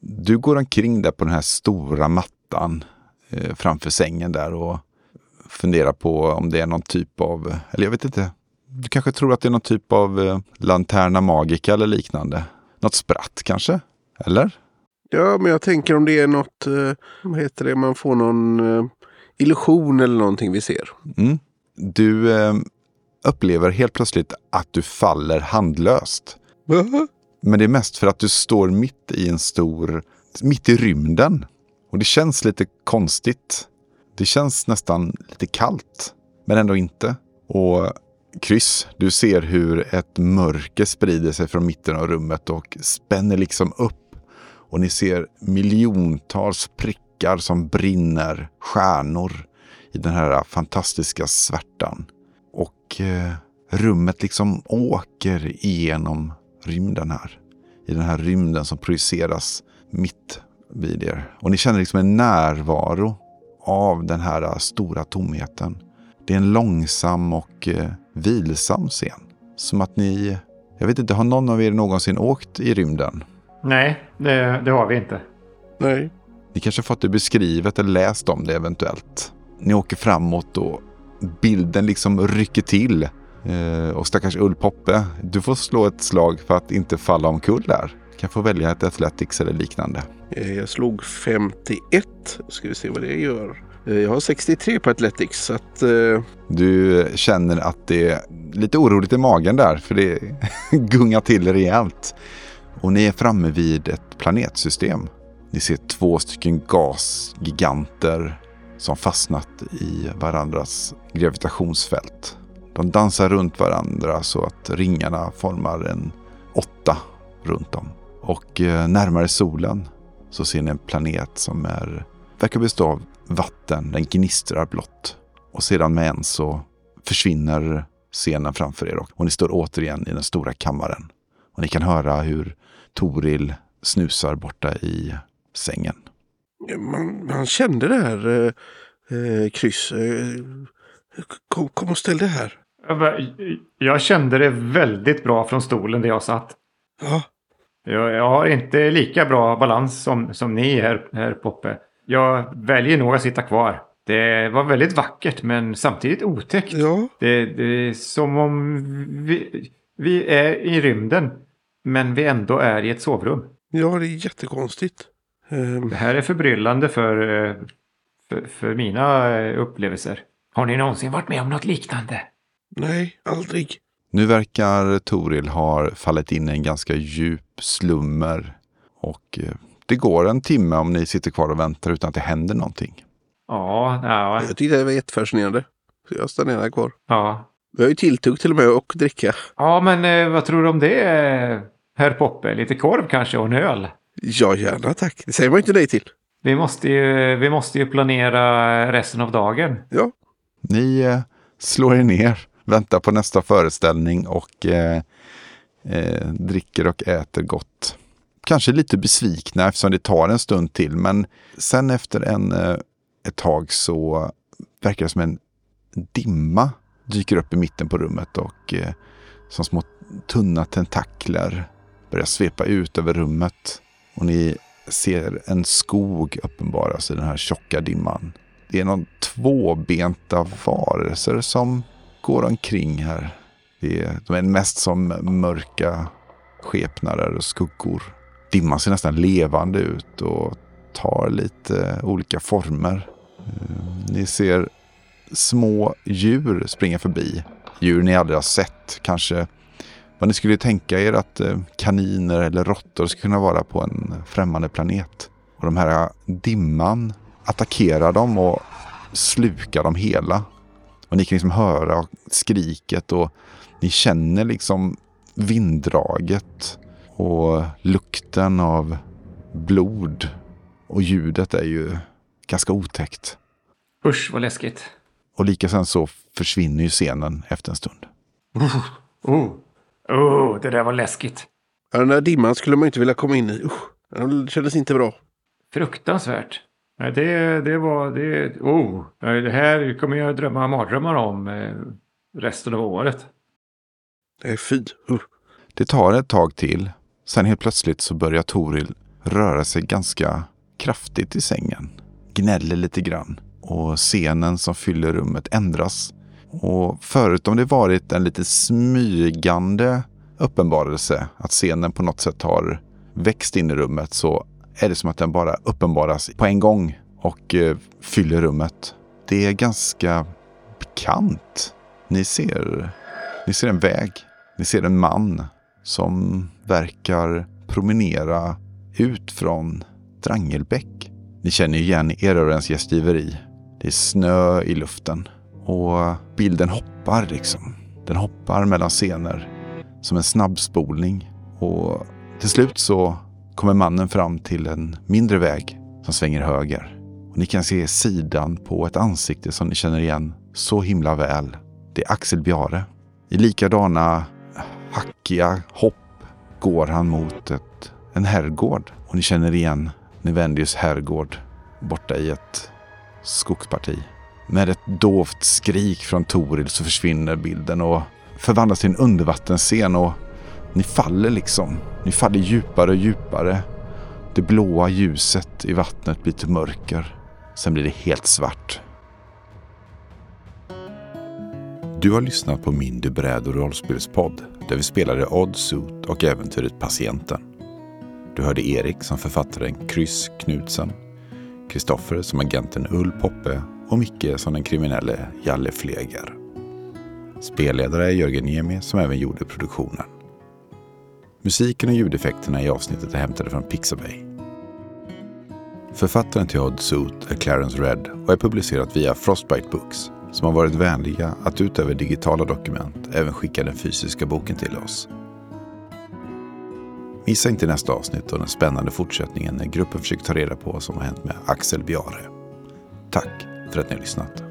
Du går omkring där på den här stora mattan eh, framför sängen där och funderar på om det är någon typ av, eller jag vet inte. Du kanske tror att det är någon typ av eh, lanterna magica eller liknande. Något spratt kanske? Eller? Ja, men jag tänker om det är något, eh, vad heter det, man får någon eh, illusion eller någonting vi ser. Mm. Du upplever helt plötsligt att du faller handlöst. Men det är mest för att du står mitt i en stor, mitt i rymden. Och det känns lite konstigt. Det känns nästan lite kallt, men ändå inte. Och kryss, du ser hur ett mörker sprider sig från mitten av rummet och spänner liksom upp Och ni ser miljontals prickar som brinner, stjärnor i den här fantastiska svärtan. Och eh, rummet liksom åker igenom rymden här. I den här rymden som projiceras mitt vid er. Och ni känner liksom en närvaro av den här stora tomheten. Det är en långsam och eh, vilsam scen. Som att ni, jag vet inte, har någon av er någonsin åkt i rymden? Nej, det, det har vi inte. Nej. Ni kanske fått det beskrivet eller läst om det eventuellt. Ni åker framåt och bilden liksom rycker till. Eh, och stackars Ull-Poppe, du får slå ett slag för att inte falla omkull där. Du kan få välja ett Athletics eller liknande. Eh, jag slog 51. Ska vi se vad det gör. Eh, jag har 63 på Athletics. Så att, eh, Du känner att det är lite oroligt i magen där, för det gungar till rejält. Och ni är framme vid ett planetsystem. Ni ser två stycken gasgiganter som fastnat i varandras gravitationsfält. De dansar runt varandra så att ringarna formar en åtta runt dem. Och eh, närmare solen så ser ni en planet som är, verkar bestå av vatten. Den gnistrar blått. Och sedan med en så försvinner scenen framför er och ni står återigen i den stora kammaren. Och ni kan höra hur Toril snusar borta i sängen. man, man kände det här eh, eh, kryss. Eh, kom, kom och ställ det här. Jag kände det väldigt bra från stolen där jag satt. Ja, Jag, jag har inte lika bra balans som, som ni här, här Poppe. Jag väljer nog att sitta kvar. Det var väldigt vackert men samtidigt otäckt. ja. Det, det är som om vi, vi är i rymden men vi ändå är i ett sovrum. ja det är jättekonstigt. Eh, Det här är förbryllande för, eh, för, för mina eh, upplevelser. Har ni någonsin varit med om något liknande? nej, aldrig. Nu verkar Toril ha fallit in i en ganska djup slummer. Och eh, det går en timme om ni sitter kvar och väntar utan att det händer någonting. Ja, ja, Jag tyckte det var jättefascinerande. Så jag stannar här kvar. ja. Vi har ju tilltugg till och med och dricka. Ja, men eh, vad tror du om det, herr Poppe? Lite korv kanske och en öl? Ja, gärna tack. Det säger man inte nej till. Vi måste ju, vi måste ju planera resten av dagen. Ja, Ni eh, slår er ner, väntar på nästa föreställning och eh, eh, dricker och äter gott. Kanske lite besvikna eftersom det tar en stund till, men sen efter en, eh, ett tag så verkar det som en dimma dyker upp i mitten på rummet och eh, som små tunna tentakler börjar svepa ut över rummet. Och ni ser en skog uppenbaras i den här tjocka dimman. Det är någon tvåbenta varelser som går omkring här. Det är, de är mest som mörka skepnader och skuggor. Dimman ser nästan levande ut och tar lite olika former. Eh, ni ser små djur springa förbi. Djur ni aldrig har sett. Kanske vad ni skulle tänka er att eh, kaniner eller råttor skulle kunna vara på en främmande planet. Och de här dimman attackerar dem och slukar dem hela. Och ni kan liksom höra skriket och ni känner liksom vinddraget och lukten av blod. Och ljudet är ju ganska otäckt. Usch vad läskigt. Och lika sen så försvinner ju scenen efter en stund. Oh, oh det där var läskigt. Ja, den där dimman skulle man inte vilja komma in i. Usch, den kändes inte bra. Fruktansvärt. Nej, det, det var... Det, oh, det här kommer jag drömma mardrömmar om eh, resten av året. Nej, fy. Uh. Det tar ett tag till. Sen helt plötsligt så börjar Toril röra sig ganska kraftigt i sängen. Gnäller lite grann. Och scenen som fyller rummet ändras. Och förut om det varit en lite smygande uppenbarelse, att scenen på något sätt har växt in i rummet, så är det som att den bara uppenbaras på en gång och eh, fyller rummet. Det är ganska bekant. Ni ser, ni ser en väg. Ni ser en man som verkar promenera ut från Drangelbäck. Ni känner igen erövrens gästgiveri. Det är snö i luften och bilden hoppar liksom. Den hoppar mellan scener som en snabbspolning och till slut så kommer mannen fram till en mindre väg som svänger höger. Och ni kan se sidan på ett ansikte som ni känner igen så himla väl. Det är Axel Bjare. I likadana hackiga hopp går han mot ett, en herrgård. Och ni känner igen Nevendius herrgård borta i ett skogsparti. Med ett dovt skrik från Toril så försvinner bilden och förvandlas till en undervattensscen och ni faller liksom. Ni faller djupare och djupare. Det blåa ljuset i vattnet blir till mörker. Sen blir det helt svart. Du har lyssnat på min Du bräd och rollspelspodd där vi spelade Odd Suit och äventyret Patienten. Du hörde Erik som författaren Kryss Knutsen, Kristoffer som agenten Ull Poppe och Micke som den kriminelle Jalle Fleger. Spelledare är Jörgen Niemi som även gjorde produktionen. Musiken och ljudeffekterna i avsnittet är hämtade från Pixabay. Författaren till Odd Suit är Clarence Red och är publicerat via Frostbite Books som har varit vänliga att utöver digitala dokument även skicka den fysiska boken till oss. Missa inte nästa avsnitt och den spännande fortsättningen när gruppen försöker ta reda på vad som har hänt med Axel Bjare. Tack för att ni har lyssnat.